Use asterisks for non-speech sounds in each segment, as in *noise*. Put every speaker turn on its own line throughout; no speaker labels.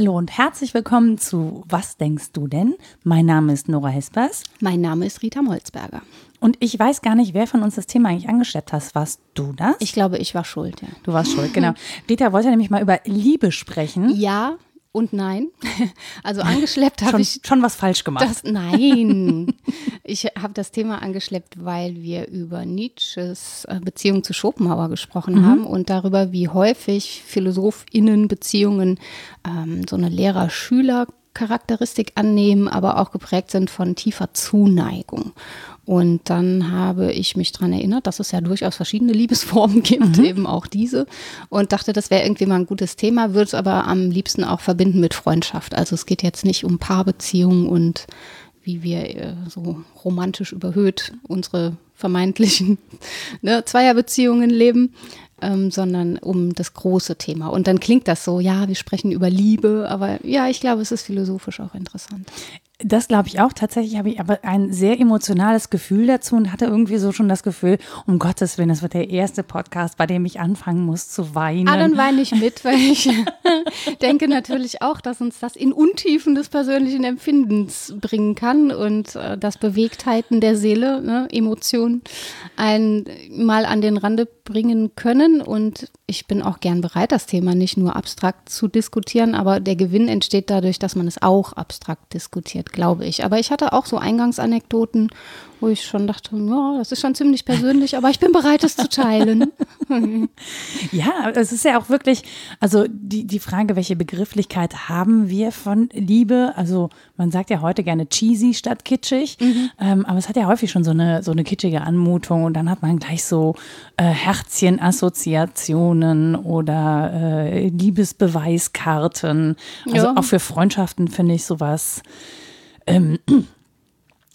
Hallo und herzlich willkommen zu Was denkst du denn? Mein Name ist Nora Hespers.
Mein Name ist Rita Molzberger.
Und ich weiß gar nicht, wer von uns das Thema eigentlich angeschleppt hast. Warst du das?
Ich glaube, ich war schuld, ja.
Du warst schuld, genau. *laughs* Rita wollte nämlich mal über Liebe sprechen.
Ja, und nein. *laughs* Also angeschleppt habe ich
schon was falsch gemacht.
Das, nein, *laughs* ich habe das Thema angeschleppt, weil wir über Nietzsches äh, Beziehung zu Schopenhauer gesprochen mhm. haben und darüber, wie häufig PhilosophInnen Beziehungen ähm, so eine Lehrer-Schüler Charakteristik annehmen, aber auch geprägt sind von tiefer Zuneigung. Und dann habe ich mich daran erinnert, dass es ja durchaus verschiedene Liebesformen *laughs* gibt, mhm. eben auch diese. Und dachte, das wäre irgendwie mal ein gutes Thema, würde es aber am liebsten auch verbinden mit Freundschaft. Also es geht jetzt nicht um Paarbeziehungen und wie wir äh, so romantisch überhöht unsere vermeintlichen *laughs* ne, Zweierbeziehungen leben, ähm, sondern um das große Thema. Und dann klingt das so, ja, wir sprechen über Liebe, aber ja, ich glaube, es ist philosophisch auch interessant.
Das glaube ich auch. Tatsächlich habe ich aber ein sehr emotionales Gefühl dazu und hatte irgendwie so schon das Gefühl, um Gottes Willen, das wird der erste Podcast, bei dem ich anfangen muss zu weinen.
Ah, dann weine ich mit, weil ich *laughs* denke natürlich auch, dass uns das in Untiefen des persönlichen Empfindens bringen kann und äh, dass Bewegtheiten der Seele, ne, Emotionen, einen mal an den Rande bringen können. Und ich bin auch gern bereit, das Thema nicht nur abstrakt zu diskutieren, aber der Gewinn entsteht dadurch, dass man es auch abstrakt diskutiert, glaube ich. Aber ich hatte auch so Eingangsanekdoten wo ich schon dachte, ja, das ist schon ziemlich persönlich, aber ich bin bereit, es zu teilen. *laughs*
ja, es ist ja auch wirklich, also die, die Frage, welche Begrifflichkeit haben wir von Liebe? Also man sagt ja heute gerne cheesy statt kitschig, mhm. ähm, aber es hat ja häufig schon so eine, so eine kitschige Anmutung und dann hat man gleich so äh, Herzchen-Assoziationen oder äh, Liebesbeweiskarten. Also ja. auch für Freundschaften finde ich sowas. Ähm,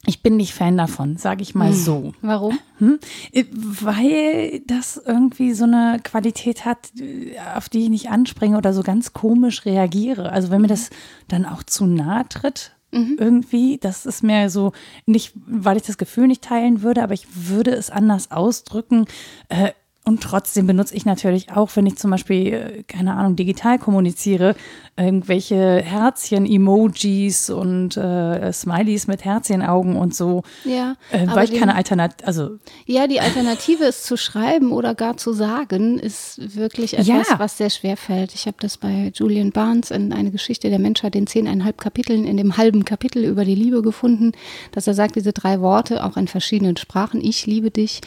ich bin nicht Fan davon, sage ich mal hm. so.
Warum?
Hm? Äh, weil das irgendwie so eine Qualität hat, äh, auf die ich nicht anspringe oder so ganz komisch reagiere. Also wenn mir das dann auch zu nahe tritt, mhm. irgendwie, das ist mir so nicht, weil ich das Gefühl nicht teilen würde, aber ich würde es anders ausdrücken. Äh, und trotzdem benutze ich natürlich auch, wenn ich zum Beispiel, äh, keine Ahnung, digital kommuniziere, irgendwelche Herzchen-Emojis und äh, Smileys mit Herzchenaugen und so.
Ja.
Äh, weil ich keine Alternative, also.
Ja, die Alternative ist zu schreiben oder gar zu sagen, ist wirklich etwas, ja. was sehr schwer fällt. Ich habe das bei Julian Barnes in eine Geschichte der Menschheit in zehneinhalb Kapiteln, in dem halben Kapitel über die Liebe gefunden, dass er sagt, diese drei Worte, auch in verschiedenen Sprachen, ich liebe dich,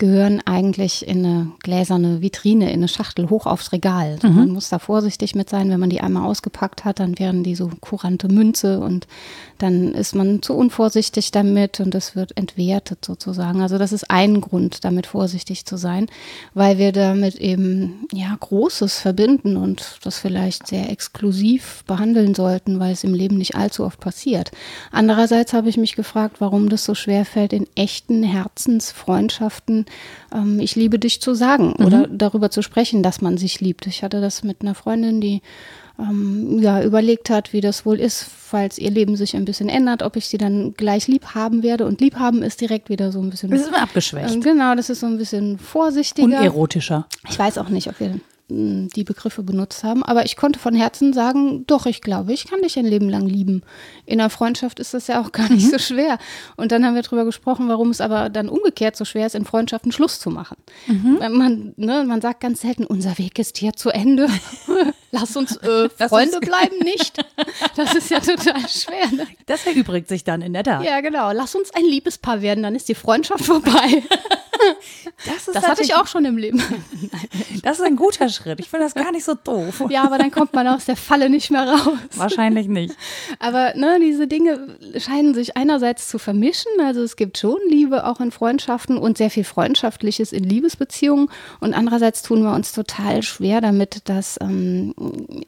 gehören eigentlich in eine gläserne Vitrine, in eine Schachtel hoch aufs Regal. Mhm. Man muss da vorsichtig mit sein, wenn man die einmal ausgepackt hat, dann wären die so kurante Münze und dann ist man zu unvorsichtig damit und es wird entwertet sozusagen. Also das ist ein Grund, damit vorsichtig zu sein, weil wir damit eben ja Großes verbinden und das vielleicht sehr exklusiv behandeln sollten, weil es im Leben nicht allzu oft passiert. Andererseits habe ich mich gefragt, warum das so schwer fällt, in echten Herzensfreundschaften ähm, ich liebe dich zu sagen mhm. oder darüber zu sprechen, dass man sich liebt. Ich hatte das mit einer Freundin, die ähm, ja, überlegt hat, wie das wohl ist, falls ihr Leben sich ein bisschen ändert, ob ich sie dann gleich lieb haben werde. Und lieb haben ist direkt wieder so ein bisschen.
Das ist abgeschwächt.
Ähm, genau, das ist so ein bisschen vorsichtiger. Und
erotischer.
Ich weiß auch nicht, ob wir die Begriffe benutzt haben. Aber ich konnte von Herzen sagen, doch, ich glaube, ich kann dich ein Leben lang lieben. In einer Freundschaft ist das ja auch gar nicht mhm. so schwer. Und dann haben wir darüber gesprochen, warum es aber dann umgekehrt so schwer ist, in Freundschaften Schluss zu machen. Mhm. Man, ne, man sagt ganz selten, unser Weg ist hier zu Ende. *laughs* Lass uns äh, *laughs* Freunde *laughs* bleiben nicht. Das ist ja total schwer. Ne?
Das erübrigt sich dann in der Tat.
Ja, genau. Lass uns ein Liebespaar werden, dann ist die Freundschaft vorbei. *laughs* Das, das hatte ich auch schon im Leben.
Das ist ein guter Schritt. Ich finde das gar nicht so doof.
Ja, aber dann kommt man aus der Falle nicht mehr raus.
Wahrscheinlich nicht.
Aber ne, diese Dinge scheinen sich einerseits zu vermischen. Also es gibt schon Liebe auch in Freundschaften und sehr viel Freundschaftliches in Liebesbeziehungen. Und andererseits tun wir uns total schwer damit, das ähm,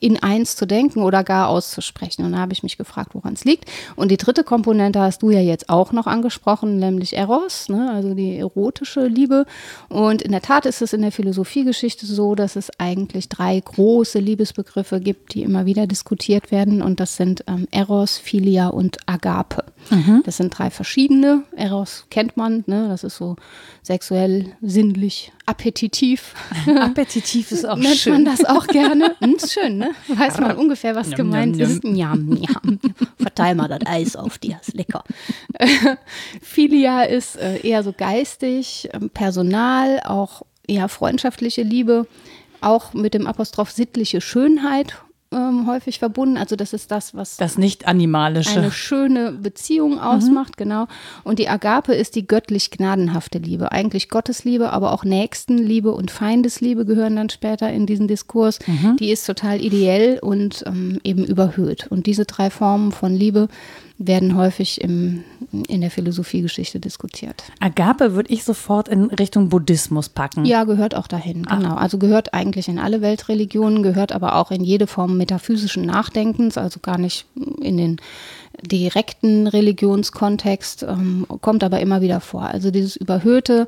in eins zu denken oder gar auszusprechen. Und da habe ich mich gefragt, woran es liegt. Und die dritte Komponente hast du ja jetzt auch noch angesprochen, nämlich Eros, ne? also die erotische Liebe. Und in der Tat ist es in der Philosophiegeschichte so, dass es eigentlich drei große Liebesbegriffe gibt, die immer wieder diskutiert werden. Und das sind ähm, Eros, Philia und Agape. Mhm. Das sind drei verschiedene. Eros kennt man, ne? das ist so sexuell, sinnlich, appetitiv. *laughs*
appetitiv ist auch *laughs*
Nennt
schön.
man das auch gerne? *laughs* Hm, ist schön, ne? Weiß man ungefähr, was gemeint ist. Njam, njam. Verteil mal das Eis auf dir, ist lecker. Philia ist äh, eher so geistig, ähm, Personal, auch eher freundschaftliche Liebe, auch mit dem Apostroph sittliche Schönheit ähm, häufig verbunden. Also das ist das, was
das nicht animalische
eine schöne Beziehung ausmacht, mhm. genau. Und die Agape ist die göttlich gnadenhafte Liebe, eigentlich Gottesliebe, aber auch Nächstenliebe und Feindesliebe gehören dann später in diesen Diskurs. Mhm. Die ist total ideell und ähm, eben überhöht. Und diese drei Formen von Liebe werden häufig im, in der Philosophiegeschichte diskutiert.
Agape würde ich sofort in Richtung Buddhismus packen.
Ja, gehört auch dahin, ah. genau. Also gehört eigentlich in alle Weltreligionen, gehört aber auch in jede Form metaphysischen Nachdenkens, also gar nicht in den direkten Religionskontext, ähm, kommt aber immer wieder vor. Also dieses überhöhte,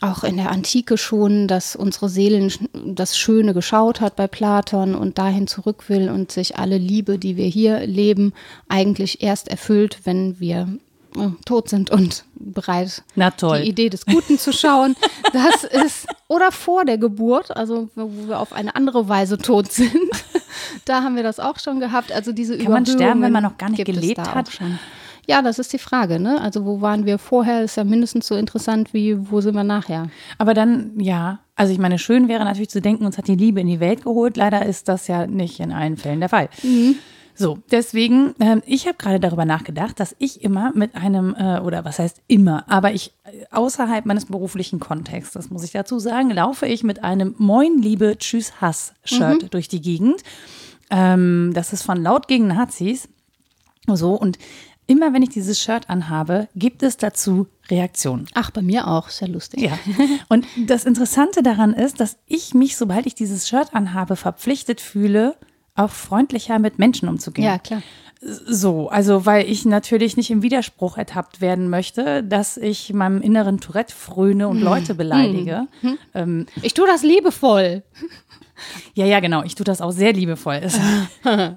auch in der Antike schon, dass unsere Seelen das Schöne geschaut hat bei Platon und dahin zurück will und sich alle Liebe, die wir hier leben, eigentlich erst erfüllt, wenn wir äh, tot sind und bereit, die Idee des Guten zu schauen. *laughs* Das ist, oder vor der Geburt, also wo wir auf eine andere Weise tot sind. *laughs* Da haben wir das auch schon gehabt. Also diese
Kann man sterben, wenn man noch gar nicht gelebt hat?
Schon. Ja, das ist die Frage, ne? Also wo waren wir vorher, ist ja mindestens so interessant wie wo sind wir nachher.
Aber dann, ja, also ich meine, schön wäre natürlich zu denken, uns hat die Liebe in die Welt geholt. Leider ist das ja nicht in allen Fällen der Fall. Mhm. So, deswegen, äh, ich habe gerade darüber nachgedacht, dass ich immer mit einem, äh, oder was heißt immer, aber ich außerhalb meines beruflichen Kontexts, das muss ich dazu sagen, laufe ich mit einem Moin, Liebe, Tschüss, Hass-Shirt mhm. durch die Gegend. Ähm, das ist von Laut gegen Nazis. So, und immer wenn ich dieses Shirt anhabe, gibt es dazu Reaktionen.
Ach, bei mir auch, sehr lustig.
Ja. *laughs* Und das Interessante daran ist, dass ich mich, sobald ich dieses Shirt anhabe, verpflichtet fühle, auch freundlicher mit Menschen umzugehen.
Ja, klar.
So, also weil ich natürlich nicht im Widerspruch ertappt werden möchte, dass ich meinem inneren Tourette fröne und hm. Leute beleidige.
Hm. Ähm, ich tue das liebevoll.
Ja, ja, genau. Ich tue das auch sehr liebevoll. *laughs* Wir haben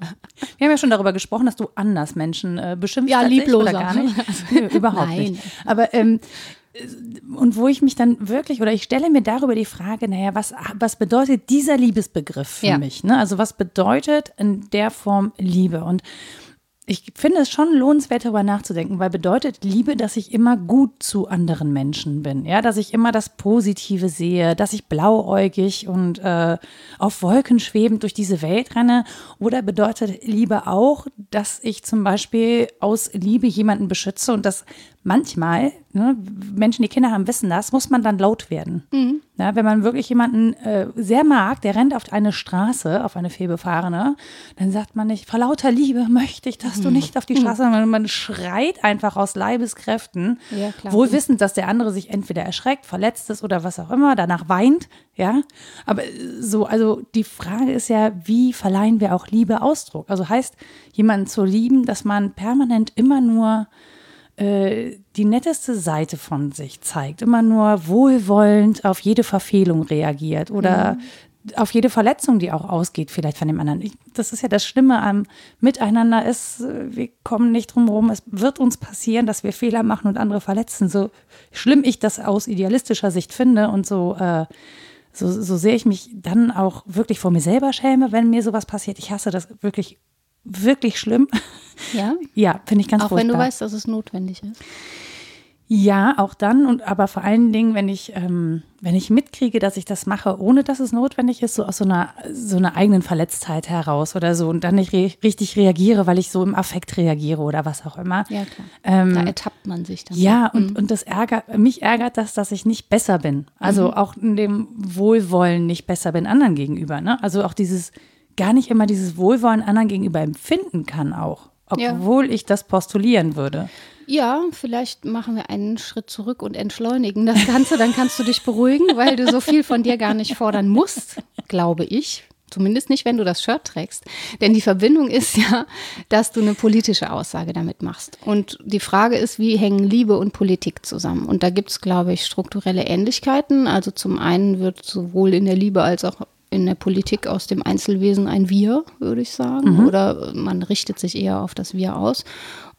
ja schon darüber gesprochen, dass du anders Menschen äh, beschimpfst.
Ja, liebloser.
Oder gar nicht. *laughs* Nö, überhaupt Nein. nicht. Aber ähm, und wo ich mich dann wirklich, oder ich stelle mir darüber die Frage, naja, was, was bedeutet dieser Liebesbegriff für ja. mich? Ne? Also was bedeutet in der Form Liebe? Und ich finde es schon lohnenswert, darüber nachzudenken, weil bedeutet Liebe, dass ich immer gut zu anderen Menschen bin, ja, dass ich immer das Positive sehe, dass ich blauäugig und äh, auf Wolken schwebend durch diese Welt renne, oder bedeutet Liebe auch, dass ich zum Beispiel aus Liebe jemanden beschütze und das manchmal, ne, Menschen, die Kinder haben, wissen das, muss man dann laut werden. Mhm. Ja, wenn man wirklich jemanden äh, sehr mag, der rennt auf eine Straße, auf eine fehlbefahrene, dann sagt man nicht, vor lauter Liebe möchte ich, dass mhm. du nicht auf die Straße, sondern man schreit einfach aus Leibeskräften, ja, wohl wissend, dass der andere sich entweder erschreckt, verletzt ist oder was auch immer, danach weint, ja. Aber so, also die Frage ist ja, wie verleihen wir auch Liebe Ausdruck? Also heißt, jemanden zu lieben, dass man permanent immer nur äh, die netteste Seite von sich zeigt, immer nur wohlwollend auf jede Verfehlung reagiert oder mhm. auf jede Verletzung, die auch ausgeht, vielleicht von dem anderen. Ich, das ist ja das Schlimme am Miteinander ist, äh, wir kommen nicht drum herum. Es wird uns passieren, dass wir Fehler machen und andere verletzen. So schlimm ich das aus idealistischer Sicht finde und so, äh, so, so sehr ich mich dann auch wirklich vor mir selber schäme, wenn mir sowas passiert. Ich hasse das wirklich wirklich schlimm.
Ja? *laughs*
Ja, finde ich ganz
Auch furchtbar. wenn du weißt, dass es notwendig ist.
Ja, auch dann und aber vor allen Dingen, wenn ich, ähm, wenn ich mitkriege, dass ich das mache, ohne dass es notwendig ist, so aus so einer, so einer eigenen Verletztheit heraus oder so und dann nicht re richtig reagiere, weil ich so im Affekt reagiere oder was auch immer.
Ja, klar. Ähm, da ertappt man sich dann.
Ja, und, mhm. und das ärgert, mich ärgert das, dass ich nicht besser bin. Also mhm. auch in dem Wohlwollen nicht besser bin anderen gegenüber. Ne? Also auch dieses, gar nicht immer dieses Wohlwollen anderen gegenüber empfinden kann auch, obwohl ja. ich das postulieren würde.
Ja, vielleicht machen wir einen Schritt zurück und entschleunigen das Ganze, dann kannst du dich beruhigen, weil du so viel von dir gar nicht fordern musst, glaube ich. Zumindest nicht, wenn du das Shirt trägst. Denn die Verbindung ist ja, dass du eine politische Aussage damit machst. Und die Frage ist, wie hängen Liebe und Politik zusammen? Und da gibt es, glaube ich, strukturelle Ähnlichkeiten. Also zum einen wird sowohl in der Liebe als auch in der Politik aus dem Einzelwesen ein Wir, würde ich sagen. Mhm. Oder man richtet sich eher auf das Wir aus.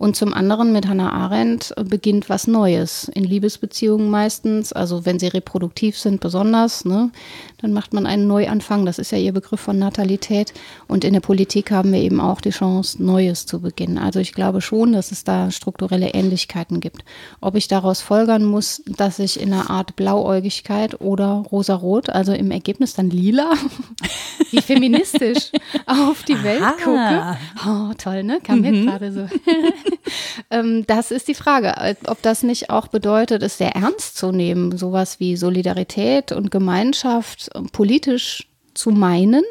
Und zum anderen mit Hannah Arendt beginnt was Neues. In Liebesbeziehungen meistens, also wenn sie reproduktiv sind, besonders, ne, dann macht man einen Neuanfang. Das ist ja ihr Begriff von Natalität. Und in der Politik haben wir eben auch die Chance, Neues zu beginnen. Also ich glaube schon, dass es da strukturelle Ähnlichkeiten gibt. Ob ich daraus folgern muss, dass ich in einer Art Blauäugigkeit oder rosarot, also im Ergebnis dann lila, *laughs* wie feministisch *laughs* auf die Welt Aha. gucke. Oh, toll, ne? Kam mhm. jetzt gerade so. *laughs* *laughs* ähm, das ist die Frage, ob das nicht auch bedeutet, es sehr ernst zu nehmen, sowas wie Solidarität und Gemeinschaft ähm, politisch zu meinen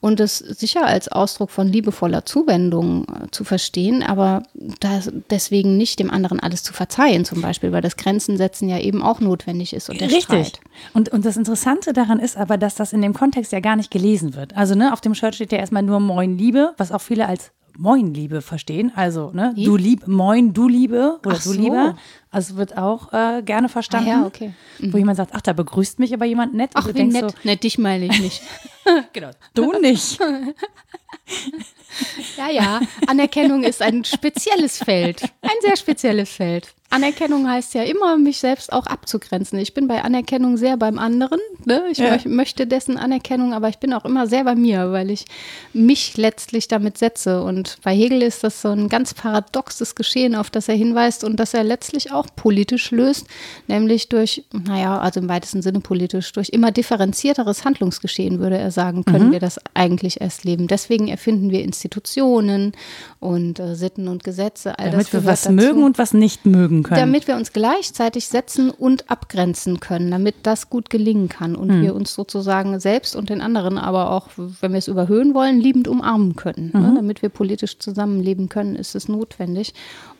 und es sicher als Ausdruck von liebevoller Zuwendung äh, zu verstehen, aber das, deswegen nicht dem anderen alles zu verzeihen, zum Beispiel, weil das Grenzen setzen ja eben auch notwendig ist und der
Richtig.
Streit.
Und, und das Interessante daran ist aber, dass das in dem Kontext ja gar nicht gelesen wird. Also ne, auf dem Shirt steht ja erstmal nur Moin Liebe, was auch viele als Moin Liebe verstehen. Also, ne, du lieb, Moin, du Liebe oder ach du so. Liebe. Also wird auch äh, gerne verstanden. Ah, ja, okay. Mhm. Wo jemand sagt, ach, da begrüßt mich aber jemand nett.
Ach, wie nett. So,
nett, dich meine ich nicht. *laughs* genau, du nicht. *laughs*
ja, ja, Anerkennung ist ein spezielles Feld. Ein sehr spezielles Feld. Anerkennung heißt ja immer, mich selbst auch abzugrenzen. Ich bin bei Anerkennung sehr beim anderen. Ne? Ich ja. möchte dessen Anerkennung, aber ich bin auch immer sehr bei mir, weil ich mich letztlich damit setze. Und bei Hegel ist das so ein ganz paradoxes Geschehen, auf das er hinweist und das er letztlich auch politisch löst, nämlich durch, naja, also im weitesten Sinne politisch, durch immer differenzierteres Handlungsgeschehen, würde er sagen, können mhm. wir das eigentlich erst leben. Deswegen erfinden wir Institutionen und äh, Sitten und Gesetze.
All Damit wir was dazu. mögen und was nicht mögen üben können.
Damit wir uns gleichzeitig setzen und abgrenzen können, damit das gut gelingen kann und mhm. wir uns sozusagen selbst und den anderen, aber auch, wenn wir es überhöhen wollen, liebend umarmen können. Ne? Mhm. Ne? Damit wir politisch zusammenleben können, ist es notwendig.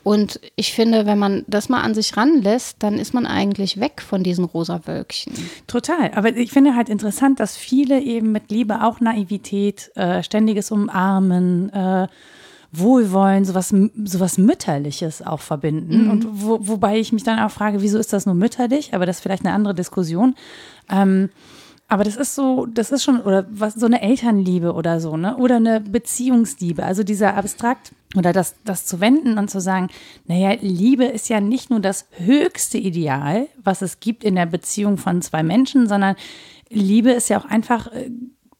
Und ich finde, wenn man das mal an sich ranlässt, dann ist man eigentlich weg von diesen rosa Wölkchen.
Total. Aber ich finde halt interessant, dass viele eben mit Liebe auch Naivität, äh, ständiges Umarmen, äh, Wohlwollen, sowas, sowas Mütterliches auch verbinden. Mhm. Und wo, wobei ich mich dann auch frage, wieso ist das nur mütterlich? Aber das ist vielleicht eine andere Diskussion. Ähm, aber das ist so, das ist schon, oder was, so eine Elternliebe oder so, ne? Oder eine Beziehungsliebe. Also dieser abstrakt, oder das, das zu wenden und zu sagen, naja, Liebe ist ja nicht nur das höchste Ideal, was es gibt in der Beziehung von zwei Menschen, sondern Liebe ist ja auch einfach äh,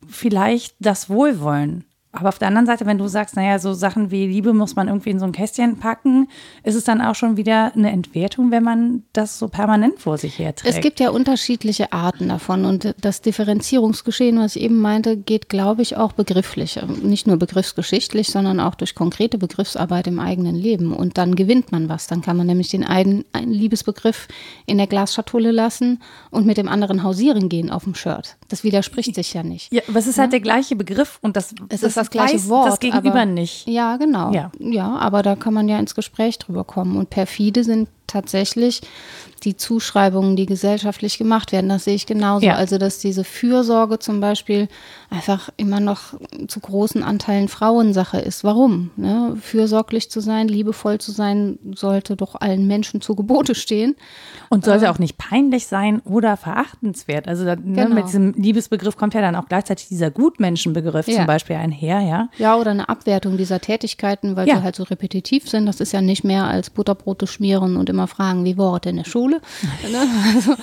vielleicht das Wohlwollen. Aber auf der anderen Seite, wenn du sagst, naja, so Sachen wie Liebe muss man irgendwie in so ein Kästchen packen, ist es dann auch schon wieder eine Entwertung, wenn man das so permanent vor sich herträgt.
Es gibt ja unterschiedliche Arten davon und das Differenzierungsgeschehen, was ich eben meinte, geht, glaube ich, auch begrifflich. Nicht nur begriffsgeschichtlich, sondern auch durch konkrete Begriffsarbeit im eigenen Leben. Und dann gewinnt man was. Dann kann man nämlich den einen, einen Liebesbegriff in der Glasschatulle lassen und mit dem anderen hausieren gehen auf dem Shirt. Das widerspricht sich ja nicht.
Ja, aber es ist halt der gleiche Begriff und das,
es ist das gleiche Wort.
Das Gegenüber
aber,
nicht.
Ja, genau. Ja. ja, aber da kann man ja ins Gespräch drüber kommen. Und perfide sind tatsächlich die Zuschreibungen, die gesellschaftlich gemacht werden. Das sehe ich genauso. Ja. Also, dass diese Fürsorge zum Beispiel einfach immer noch zu großen Anteilen Frauensache ist. Warum? Ne? Fürsorglich zu sein, liebevoll zu sein, sollte doch allen Menschen zu Gebote stehen.
Und sollte äh, auch nicht peinlich sein oder verachtenswert. Also, da, ne, genau. mit diesem Liebesbegriff kommt ja dann auch gleichzeitig dieser Gutmenschenbegriff ja. zum Beispiel einher, ja?
Ja, oder eine Abwertung dieser Tätigkeiten, weil ja. sie halt so repetitiv sind. Das ist ja nicht mehr als Butterbrote schmieren und immer fragen, wie war es in der Schule? Schule. *laughs*
Ne? Also,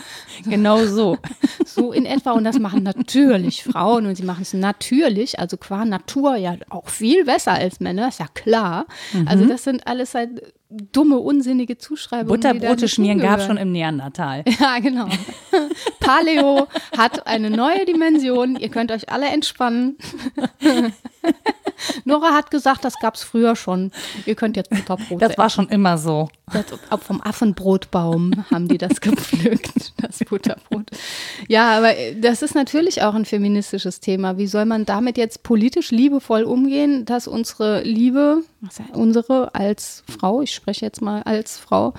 genau so.
So in etwa. Und das machen natürlich Frauen und sie machen es natürlich, also qua Natur ja auch viel besser als Männer, ist ja klar. Mhm. Also das sind alles halt dumme, unsinnige Zuschreibungen.
Butterbrote schmieren gab es schon im Neandertal. *laughs*
Ja, genau. Paleo hat eine neue Dimension. Ihr könnt euch alle entspannen. *laughs* Nora hat gesagt, das gab es früher schon. Ihr könnt jetzt Butterbrote.
Das war schon immer so.
Das, vom Affenbrotbaum haben die das *laughs* gepflückt, das Butterbrot. Ja, aber das ist natürlich auch ein feministisches Thema. Wie soll man damit jetzt politisch liebevoll umgehen, dass unsere Liebe, unsere als Frau, ich spreche jetzt mal als Frau,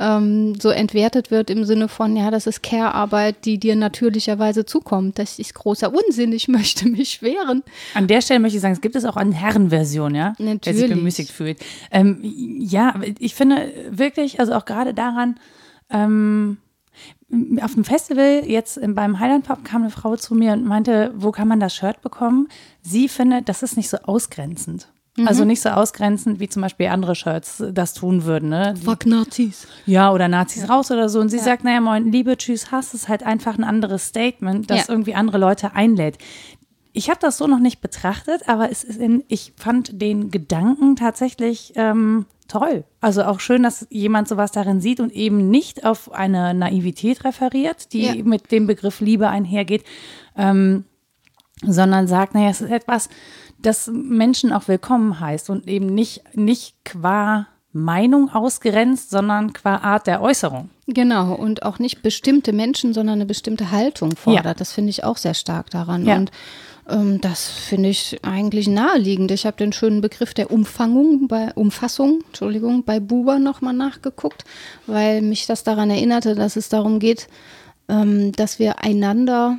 ähm, so entwertet wird im Sinne von, ja, das ist Care-Arbeit, die dir natürlicherweise zukommt. Das ist großer Unsinn, ich *laughs* möchte mich wehren.
An der Stelle möchte ich sagen, es gibt es auch eine Herrenversion, ja,
Natürlich.
der sich bemüßigt fühlt. Ähm, ja, ich finde wirklich, also auch gerade daran, ähm, auf dem Festival, jetzt beim Highland Pop, kam eine Frau zu mir und meinte, wo kann man das Shirt bekommen? Sie findet, das ist nicht so ausgrenzend. Mhm. Also nicht so ausgrenzend, wie zum Beispiel andere Shirts das tun würden. Ne?
Fuck Nazis.
Ja, oder Nazis ja. raus oder so. Und sie ja. sagt, naja, moin, Liebe, Tschüss, Hass ist halt einfach ein anderes Statement, das ja. irgendwie andere Leute einlädt. Ich habe das so noch nicht betrachtet, aber es ist in, ich fand den Gedanken tatsächlich ähm, toll. Also auch schön, dass jemand sowas darin sieht und eben nicht auf eine Naivität referiert, die mit dem Begriff Liebe einhergeht, ähm, sondern sagt, naja, es ist etwas, das Menschen auch willkommen heißt und eben nicht, nicht qua Meinung ausgrenzt, sondern qua Art der Äußerung.
Genau, und auch nicht bestimmte Menschen, sondern eine bestimmte Haltung fordert. Ja. Das finde ich auch sehr stark daran. Ja. Und ähm, das finde ich eigentlich naheliegend. Ich habe den schönen Begriff der Umfangung bei Umfassung, Entschuldigung, bei Buber nochmal nachgeguckt, weil mich das daran erinnerte, dass es darum geht, ähm, dass wir einander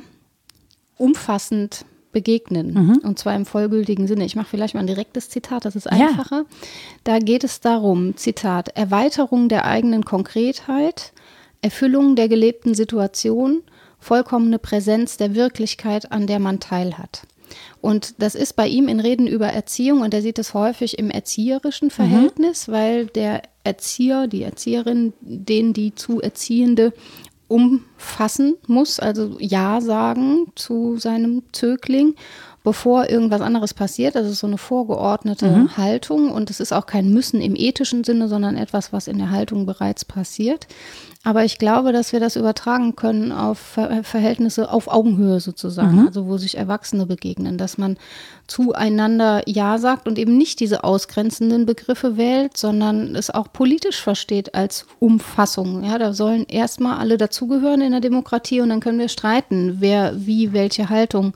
umfassend begegnen. Mhm. Und zwar im vollgültigen Sinne. Ich mache vielleicht mal ein direktes Zitat, das ist einfacher. Ja. Da geht es darum, Zitat, Erweiterung der eigenen Konkretheit, Erfüllung der gelebten Situation, vollkommene Präsenz der Wirklichkeit, an der man teilhat. Und das ist bei ihm in Reden über Erziehung und er sieht es häufig im erzieherischen Verhältnis, mhm. weil der Erzieher, die Erzieherin, den die zu Erziehende umfassen muss, also Ja sagen zu seinem Zögling, bevor irgendwas anderes passiert. Das ist so eine vorgeordnete mhm. Haltung und es ist auch kein Müssen im ethischen Sinne, sondern etwas, was in der Haltung bereits passiert. Aber ich glaube, dass wir das übertragen können auf Ver Verhältnisse auf Augenhöhe sozusagen, mhm. also wo sich Erwachsene begegnen, dass man zueinander Ja sagt und eben nicht diese ausgrenzenden Begriffe wählt, sondern es auch politisch versteht als Umfassung. Ja, da sollen erstmal alle dazugehören in der Demokratie und dann können wir streiten, wer wie welche Haltung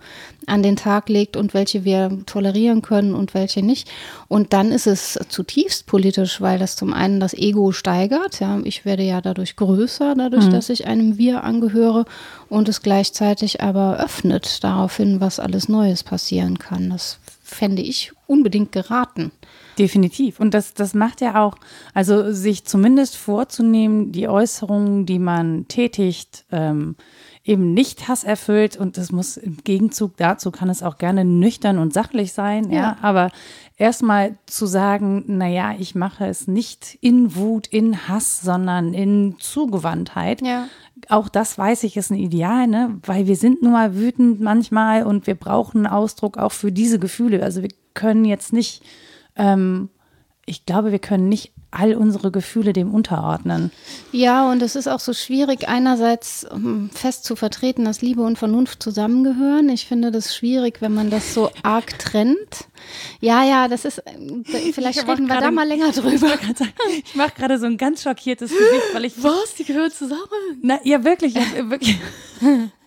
an den Tag legt und welche wir tolerieren können und welche nicht. Und dann ist es zutiefst politisch, weil das zum einen das Ego steigert. Ja, ich werde ja dadurch größer, dadurch, mhm. dass ich einem Wir angehöre und es gleichzeitig aber öffnet daraufhin, was alles Neues passieren kann. Das fände ich unbedingt geraten.
Definitiv. Und das, das macht ja auch, also sich zumindest vorzunehmen, die Äußerungen, die man tätigt, ähm, eben nicht hasserfüllt und das muss im Gegenzug dazu kann es auch gerne nüchtern und sachlich sein, ja, ja. aber erstmal zu sagen, naja, ich mache es nicht in Wut, in Hass, sondern in Zugewandtheit. Ja. Auch das weiß ich ist ein Ideal, ne? weil wir sind nun mal wütend manchmal und wir brauchen einen Ausdruck auch für diese Gefühle. Also wir können jetzt nicht ähm, ich glaube, wir können nicht all unsere Gefühle dem unterordnen.
Ja, und es ist auch so schwierig, einerseits fest zu vertreten, dass Liebe und Vernunft zusammengehören. Ich finde das schwierig, wenn man das so arg trennt. Ja, ja, das ist, äh, vielleicht reden wir da mal länger *laughs* drüber.
Ich mache gerade so ein ganz schockiertes Gesicht, weil ich.
Was? Die gehören zusammen?
Na, ja, wirklich. Ja, wirklich. *laughs*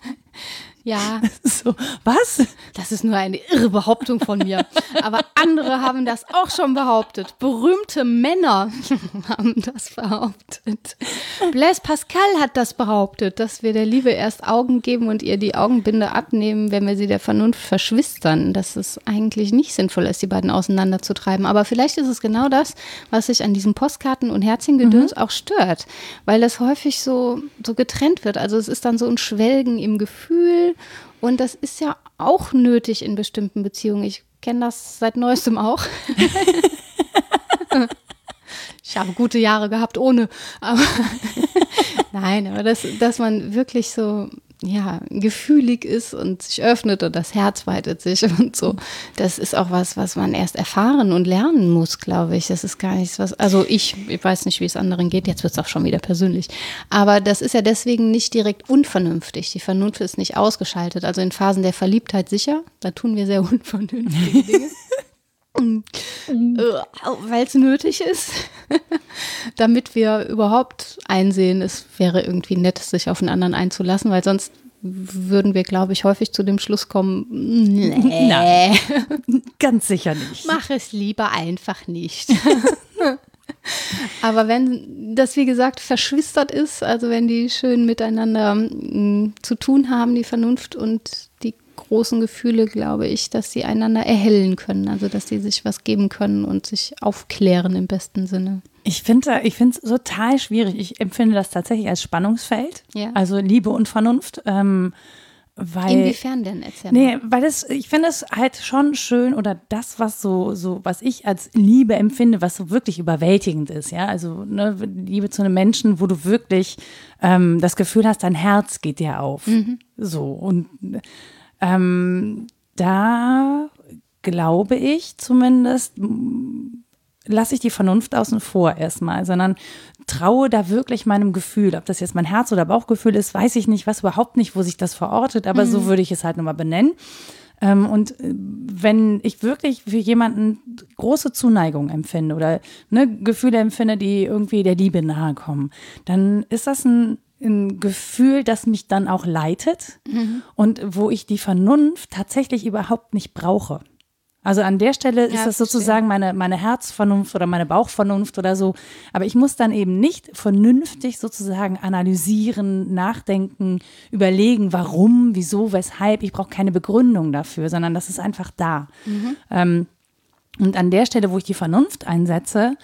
Ja. *laughs*
So, was?
Das ist nur eine irre Behauptung von mir. Aber andere haben das auch schon behauptet. Berühmte Männer *laughs* haben das behauptet. Blaise Pascal hat das behauptet, dass wir der Liebe erst Augen geben und ihr die Augenbinde abnehmen, wenn wir sie der Vernunft verschwistern. Dass es eigentlich nicht sinnvoll ist, die beiden auseinanderzutreiben. Aber vielleicht ist es genau das, was sich an diesem Postkarten- und Herzchengedöns mhm. auch stört. Weil das häufig so, so getrennt wird. Also es ist dann so ein Schwelgen im Gefühl und das ist ja auch nötig in bestimmten Beziehungen. Ich kenne das seit neuestem auch. *laughs* ich habe gute Jahre gehabt ohne. Aber *laughs* *laughs* Nein, aber das, dass man wirklich so ja, gefühlig ist und sich öffnet und das Herz weitet sich *laughs* und so. Das ist auch was, was man erst erfahren und lernen muss, glaube ich. Das ist gar nichts, was, also ich, ich weiß nicht, wie es anderen geht, jetzt wird es auch schon wieder persönlich. Aber das ist ja deswegen nicht direkt unvernünftig. Die Vernunft ist nicht ausgeschaltet. Also in Phasen der Verliebtheit sicher, da tun wir sehr *laughs* unvernünftige Dinge. Weil es nötig ist, *laughs* damit wir überhaupt einsehen, es wäre irgendwie nett, sich auf einen anderen einzulassen, weil sonst würden wir, glaube ich, häufig zu dem Schluss kommen, nee, Nein, *laughs*
ganz sicher nicht.
Mach es lieber einfach nicht. *laughs* Aber wenn das, wie gesagt, verschwistert ist, also wenn die schön miteinander m, mm, zu tun haben, die Vernunft und großen Gefühle, glaube ich, dass sie einander erhellen können, also dass sie sich was geben können und sich aufklären im besten Sinne.
Ich finde ich es total schwierig. Ich empfinde das tatsächlich als Spannungsfeld. Ja. Also Liebe und Vernunft. Ähm, weil,
Inwiefern denn? Erzähl
nee, weil es, ich finde es halt schon schön oder das, was so, so, was ich als Liebe empfinde, was so wirklich überwältigend ist, ja. Also ne, Liebe zu einem Menschen, wo du wirklich ähm, das Gefühl hast, dein Herz geht dir auf. Mhm. So. Und ähm, da glaube ich zumindest, lasse ich die Vernunft außen vor erstmal, sondern traue da wirklich meinem Gefühl. Ob das jetzt mein Herz- oder Bauchgefühl ist, weiß ich nicht, was überhaupt nicht, wo sich das verortet, aber mhm. so würde ich es halt nochmal benennen. Ähm, und äh, wenn ich wirklich für jemanden große Zuneigung empfinde oder ne, Gefühle empfinde, die irgendwie der Liebe nahe kommen, dann ist das ein ein Gefühl, das mich dann auch leitet mhm. und wo ich die Vernunft tatsächlich überhaupt nicht brauche. Also an der Stelle ja, ist das sozusagen meine, meine Herzvernunft oder meine Bauchvernunft oder so. Aber ich muss dann eben nicht vernünftig sozusagen analysieren, nachdenken, überlegen, warum, wieso, weshalb. Ich brauche keine Begründung dafür, sondern das ist einfach da. Mhm. Ähm, und an der Stelle, wo ich die Vernunft einsetze,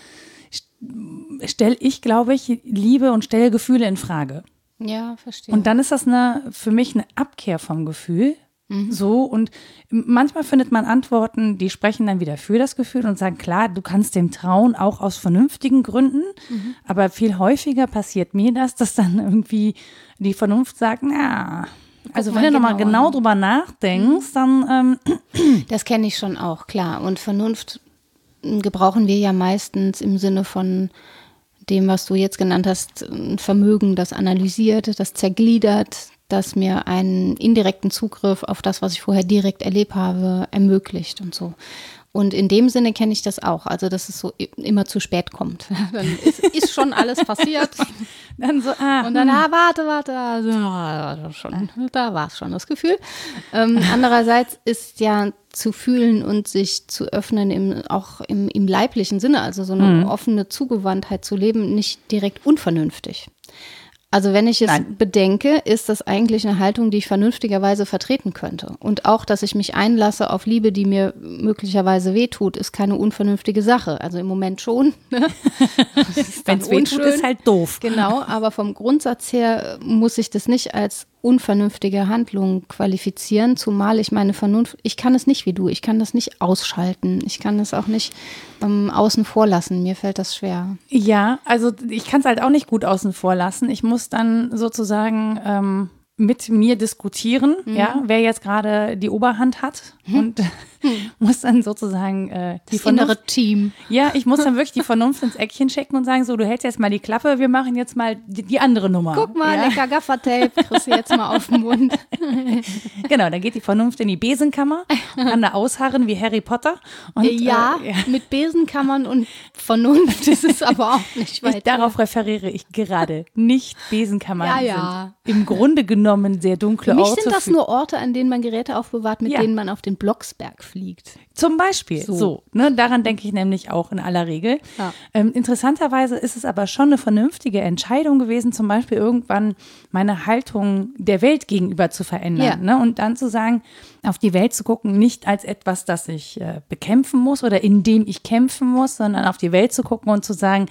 stelle ich, glaube ich, Liebe und stelle Gefühle in Frage.
Ja, verstehe.
Und dann ist das eine, für mich eine Abkehr vom Gefühl, Mhm. So, und manchmal findet man Antworten, die sprechen dann wieder für das Gefühl und sagen, klar, du kannst dem trauen, auch aus vernünftigen Gründen. Mhm. Aber viel häufiger passiert mir das, dass dann irgendwie die Vernunft sagt, na, also wenn du nochmal genau, genau drüber nachdenkst, mhm. dann.
Ähm, das kenne ich schon auch, klar. Und Vernunft gebrauchen wir ja meistens im Sinne von dem, was du jetzt genannt hast, ein Vermögen, das analysiert, das zergliedert, das mir einen indirekten Zugriff auf das, was ich vorher direkt erlebt habe, ermöglicht und so. Und in dem Sinne kenne ich das auch, also dass es so immer zu spät kommt. *laughs* Dann ist, ist schon alles passiert. *laughs* dann so, ah, und dann, hm. ah, warte, warte, also, schon, da war es schon das Gefühl. Ähm, andererseits ist ja zu fühlen und sich zu öffnen, im, auch im, im leiblichen Sinne, also so eine mhm. offene Zugewandtheit zu leben, nicht direkt unvernünftig. Also wenn ich es Nein. bedenke, ist das eigentlich eine Haltung, die ich vernünftigerweise vertreten könnte. Und auch, dass ich mich einlasse auf Liebe, die mir möglicherweise wehtut, ist keine unvernünftige Sache. Also im Moment schon.
Ne? *laughs* wenn es wehtut, ist halt doof.
Genau, aber vom Grundsatz her muss ich das nicht als unvernünftige Handlung qualifizieren, zumal ich meine Vernunft, ich kann es nicht wie du, ich kann das nicht ausschalten, ich kann es auch nicht ähm, außen vor lassen, mir fällt das schwer.
Ja, also ich kann es halt auch nicht gut außen vor lassen. Ich muss dann sozusagen ähm, mit mir diskutieren, mhm. ja, wer jetzt gerade die Oberhand hat mhm. und *laughs* muss dann sozusagen äh,
die das innere Team.
Ja, ich muss dann wirklich die Vernunft ins Eckchen checken und sagen, so, du hältst jetzt mal die Klappe, wir machen jetzt mal die, die andere Nummer.
Guck mal,
ja?
lecker Gaffertape, kriegst du jetzt mal auf den Mund. *laughs*
genau, dann geht die Vernunft in die Besenkammer, kann da ausharren wie Harry Potter.
Und, ja, äh, ja, mit Besenkammern und Vernunft ist es aber auch nicht weiter.
Ich, darauf referiere ich gerade. Nicht Besenkammern ja, ja. sind im Grunde genommen sehr dunkle
Für
mich Orte.
sind das nur Orte, an denen man Geräte aufbewahrt, mit denen man auf den Blocksberg fliegt.
Zum Beispiel. So, so ne, daran denke ich nämlich auch in aller Regel. Ja. Ähm, interessanterweise ist es aber schon eine vernünftige Entscheidung gewesen, zum Beispiel irgendwann meine Haltung der Welt gegenüber zu verändern. Ja. Ne, und dann zu sagen, auf die Welt zu gucken, nicht als etwas, das ich äh, bekämpfen muss oder in dem ich kämpfen muss, sondern auf die Welt zu gucken und zu sagen,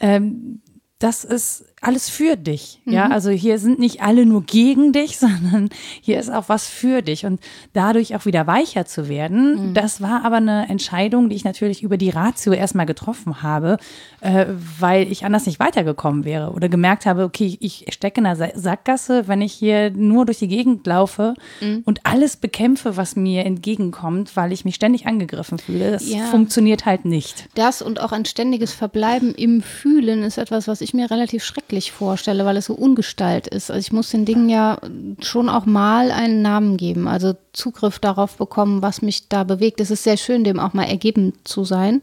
ähm, das ist alles für dich. Mhm. Ja, also hier sind nicht alle nur gegen dich, *laughs* sondern hier ist auch was für dich und dadurch auch wieder weicher zu werden. Mhm. Das war aber eine Entscheidung, die ich natürlich über die Ratio erstmal getroffen habe, äh, weil ich anders nicht weitergekommen wäre oder gemerkt habe, okay, ich stecke in einer Sackgasse, wenn ich hier nur durch die Gegend laufe mhm. und alles bekämpfe, was mir entgegenkommt, weil ich mich ständig angegriffen fühle. Das ja. funktioniert halt nicht.
Das und auch ein ständiges Verbleiben im Fühlen ist etwas, was ich mir relativ schrecklich wirklich vorstelle, weil es so ungestalt ist. Also ich muss den Dingen ja schon auch mal einen Namen geben, also Zugriff darauf bekommen, was mich da bewegt. Es ist sehr schön, dem auch mal ergeben zu sein.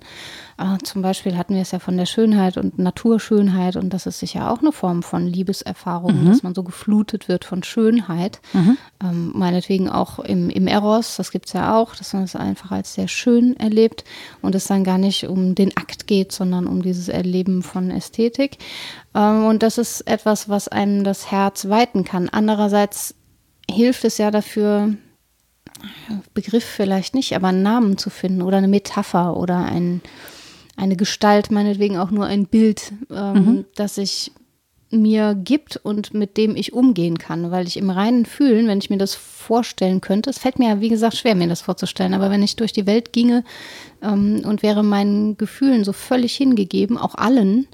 Äh, zum Beispiel hatten wir es ja von der Schönheit und Naturschönheit und das ist sicher auch eine Form von Liebeserfahrung, mhm. dass man so geflutet wird von Schönheit. Mhm. Ähm, meinetwegen auch im, im Eros, das gibt es ja auch, dass man es einfach als sehr schön erlebt und es dann gar nicht um den Akt geht, sondern um dieses Erleben von Ästhetik. Ähm, und das ist etwas, was einem das Herz weiten kann. Andererseits hilft es ja dafür, Begriff vielleicht nicht, aber einen Namen zu finden oder eine Metapher oder ein, eine Gestalt, meinetwegen auch nur ein Bild, ähm, mhm. das sich mir gibt und mit dem ich umgehen kann, weil ich im reinen Fühlen, wenn ich mir das vorstellen könnte, es fällt mir ja, wie gesagt, schwer, mir das vorzustellen, aber wenn ich durch die Welt ginge ähm, und wäre meinen Gefühlen so völlig hingegeben, auch allen,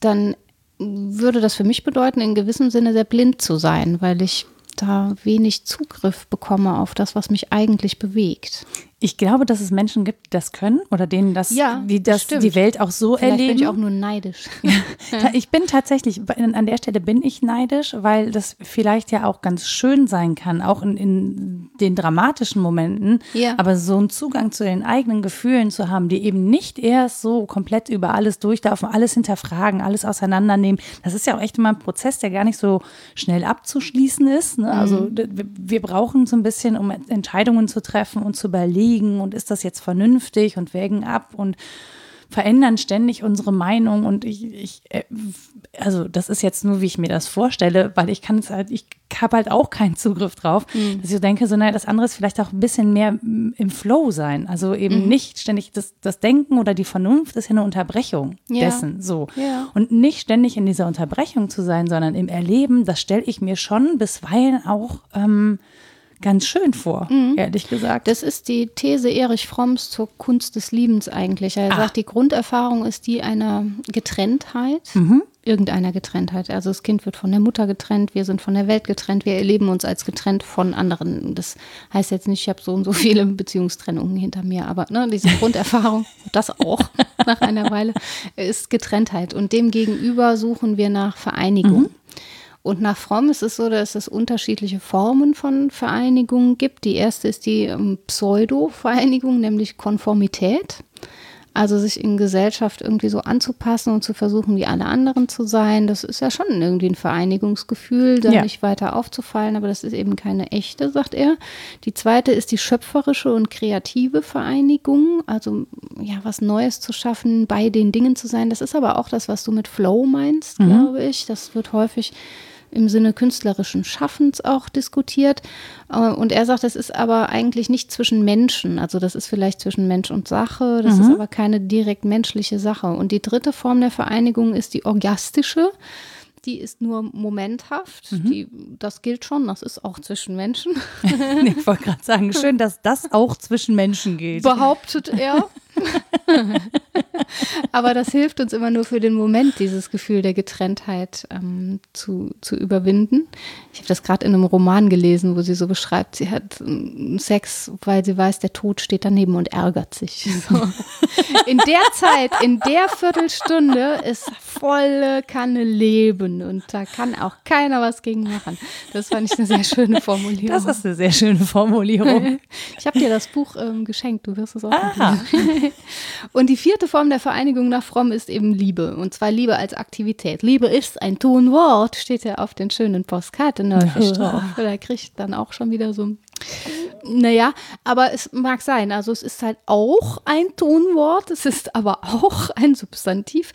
dann würde das für mich bedeuten, in gewissem Sinne sehr blind zu sein, weil ich da wenig Zugriff bekomme auf das, was mich eigentlich bewegt.
Ich glaube, dass es Menschen gibt, die das können oder denen das, ja, die das stimmt. die Welt auch so
Vielleicht
erleben.
bin ich auch nur neidisch. *laughs*
Ja. Ich bin tatsächlich, an der Stelle bin ich neidisch, weil das vielleicht ja auch ganz schön sein kann, auch in, in den dramatischen Momenten. Ja. Aber so einen Zugang zu den eigenen Gefühlen zu haben, die eben nicht erst so komplett über alles durchlaufen, alles hinterfragen, alles auseinandernehmen. Das ist ja auch echt immer ein Prozess, der gar nicht so schnell abzuschließen ist. Ne? Also mhm. wir brauchen so ein bisschen, um Entscheidungen zu treffen und zu überlegen, abwägen und ist das jetzt vernünftig und wägen ab und verändern ständig unsere Meinung und ich, ich, äh, also das ist jetzt nur, wie ich mir das vorstelle, weil ich kann es halt, ich habe halt auch keinen Zugriff drauf, mhm. dass ich denke, so naja, das andere ist vielleicht auch ein bisschen mehr im Flow sein, also eben mhm. nicht ständig das, das Denken oder die Vernunft ist ja eine Unterbrechung ja. dessen, so ja. und nicht ständig in dieser Unterbrechung zu sein, sondern im Erleben, das stelle ich mir schon bisweilen auch ähm, ganz schön vor, mhm. ehrlich gesagt.
Das ist die These Erich Fromms zur Kunst des Liebens eigentlich. Er ah. sagt, die Grunderfahrung ist die einer Getrenntheit. Mhm. Irgendeiner Getrenntheit. Also das Kind wird von der Mutter getrennt, wir sind von der Welt getrennt, wir erleben uns als getrennt von anderen. Das heißt jetzt nicht, ich habe so und so viele Beziehungstrennungen hinter mir, aber ne, diese *laughs* Grunderfahrung, das auch nach einer Weile, ist Getrenntheit. Und demgegenüber suchen wir nach Vereinigung. Mhm. Und nach Fromm ist es so, dass es unterschiedliche Formen von Vereinigungen gibt. Die erste ist die ähm, Pseudo-Vereinigung, nämlich Konformität. Also sich in Gesellschaft irgendwie so anzupassen und zu versuchen, wie alle anderen zu sein, das ist ja schon irgendwie ein Vereinigungsgefühl, da ja. nicht weiter aufzufallen, aber das ist eben keine echte, sagt er. Die zweite ist die schöpferische und kreative Vereinigung, also ja, was Neues zu schaffen, bei den Dingen zu sein. Das ist aber auch das, was du mit Flow meinst, mhm. glaube ich. Das wird häufig im Sinne künstlerischen Schaffens auch diskutiert. Äh, und er sagt, das ist aber eigentlich nicht zwischen Menschen. Also das ist vielleicht zwischen Mensch und Sache, das mhm. ist aber keine direkt menschliche Sache. Und die dritte Form der Vereinigung ist die orgastische die ist nur momenthaft. Mhm. Die, das gilt schon, das ist auch zwischen Menschen. *laughs*
ich wollte gerade sagen, schön, dass das auch zwischen Menschen gilt.
Behauptet er. *laughs* Aber das hilft uns immer nur für den Moment, dieses Gefühl der Getrenntheit ähm, zu, zu überwinden. Ich habe das gerade in einem Roman gelesen, wo sie so beschreibt, sie hat ähm, Sex, weil sie weiß, der Tod steht daneben und ärgert sich. *laughs* So. In der Zeit, in der Viertelstunde ist volle Kanne Leben und da kann auch keiner was gegen machen. Das fand ich eine sehr schöne Formulierung.
Das ist eine sehr schöne Formulierung. *laughs*
Ich habe dir das Buch ähm, geschenkt, du wirst es auch ah. *laughs* Und die vierte Form der Vereinigung nach Fromm ist eben Liebe. Und zwar Liebe als Aktivität. Liebe ist ein Tonwort, steht ja auf den schönen Postkarten drauf. Da kriegt dann auch schon wieder so naja, aber es mag sein. Also es ist halt auch ein Tonwort, es ist aber auch *laughs* ein Substantiv.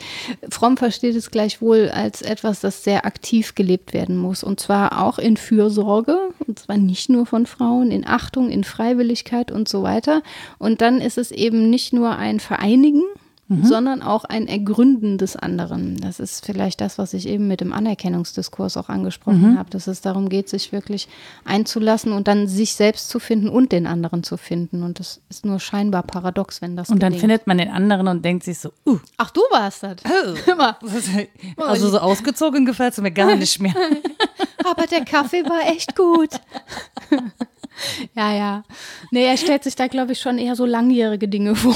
Fromm versteht es gleichwohl als etwas, das sehr aktiv gelebt werden muss. Und zwar auch in Fürsorge, und zwar nicht nur von Frauen, in Achtung, in Freiwilligkeit und so weiter. Und dann ist es eben nicht nur ein Vereinigen, mhm. sondern auch ein Ergründen des anderen. Das ist vielleicht das, was ich eben mit dem Anerkennungsdiskurs auch angesprochen mhm. habe, dass es darum geht, sich wirklich einzulassen und dann sich selbst zu finden und den anderen zu finden. Und das ist nur scheinbar paradox, wenn das
Und gelingt. dann findet man den anderen und denkt sich so, uh.
Ach, du warst das.
Oh. *laughs* Also so ausgezogen gefällt es mir gar nicht mehr. *laughs*
Aber der Kaffee war echt gut. *laughs* ja, ja. Nee, er stellt sich da, glaube ich, schon eher so langjährige Dinge vor.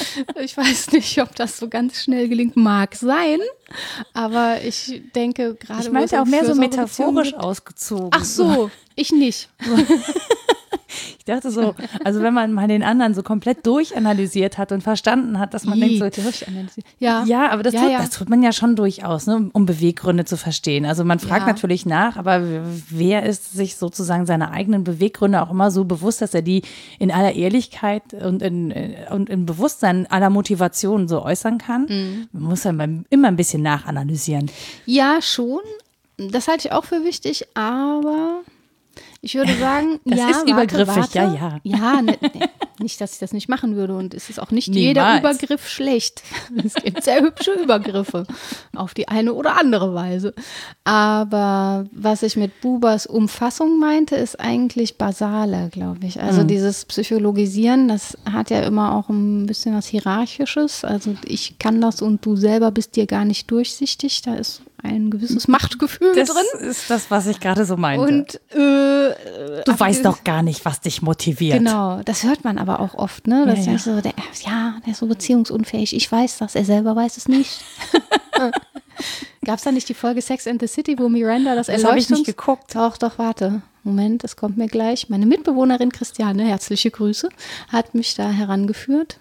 ich weiß nicht, ob das so ganz schnell gelingt. Mag sein, aber ich denke gerade.
Ich meinte auch mehr so metaphorisch ausgezogen.
Ach so, ich nicht. *laughs*
Ich dachte so, also wenn man mal den anderen so komplett durchanalysiert hat und verstanden hat, dass man Wie, denkt so, durchanalysiert. Ja, ja aber das, ja, tut, ja. das tut man ja schon durchaus, ne, um Beweggründe zu verstehen. Also man fragt ja. natürlich nach, aber wer ist sich sozusagen seine eigenen Beweggründe auch immer so bewusst, dass er die in aller Ehrlichkeit und in, und im Bewusstsein aller Motivationen so äußern kann? Mhm. Man muss ja immer ein bisschen nachanalysieren.
Ja, schon. Das halte ich auch für wichtig, aber ich würde sagen, *laughs*
das
ja,
ist warte, übergriffig, warte. ja, ja.
Ja, ne, ne, nicht, dass ich das nicht machen würde und es ist auch nicht Niemals. jeder Übergriff schlecht. *laughs* Es gibt sehr hübsche Übergriffe auf die eine oder andere Weise. Aber was ich mit Bubers Umfassung meinte, ist eigentlich basaler, glaube ich. Also mhm. dieses Psychologisieren, das hat ja immer auch ein bisschen was Hierarchisches. Also ich kann das und du selber bist dir gar nicht durchsichtig. Da ist ein gewisses Machtgefühl
das
drin.
Das ist das, was ich gerade so meinte.
Und äh,
du weißt doch gar nicht, was dich motiviert.
Genau, das hört man aber auch oft, ne? Das ja, ja. So, der, ja, der ist so beziehungsunfähig. Ich weiß das, er selber weiß es nicht. *laughs* Gab es da nicht die Folge Sex and the City, wo Miranda das,
das habe ich nicht geguckt.
Doch, doch, warte. Moment, das kommt mir gleich. Meine Mitbewohnerin Christiane, herzliche Grüße, hat mich da herangeführt.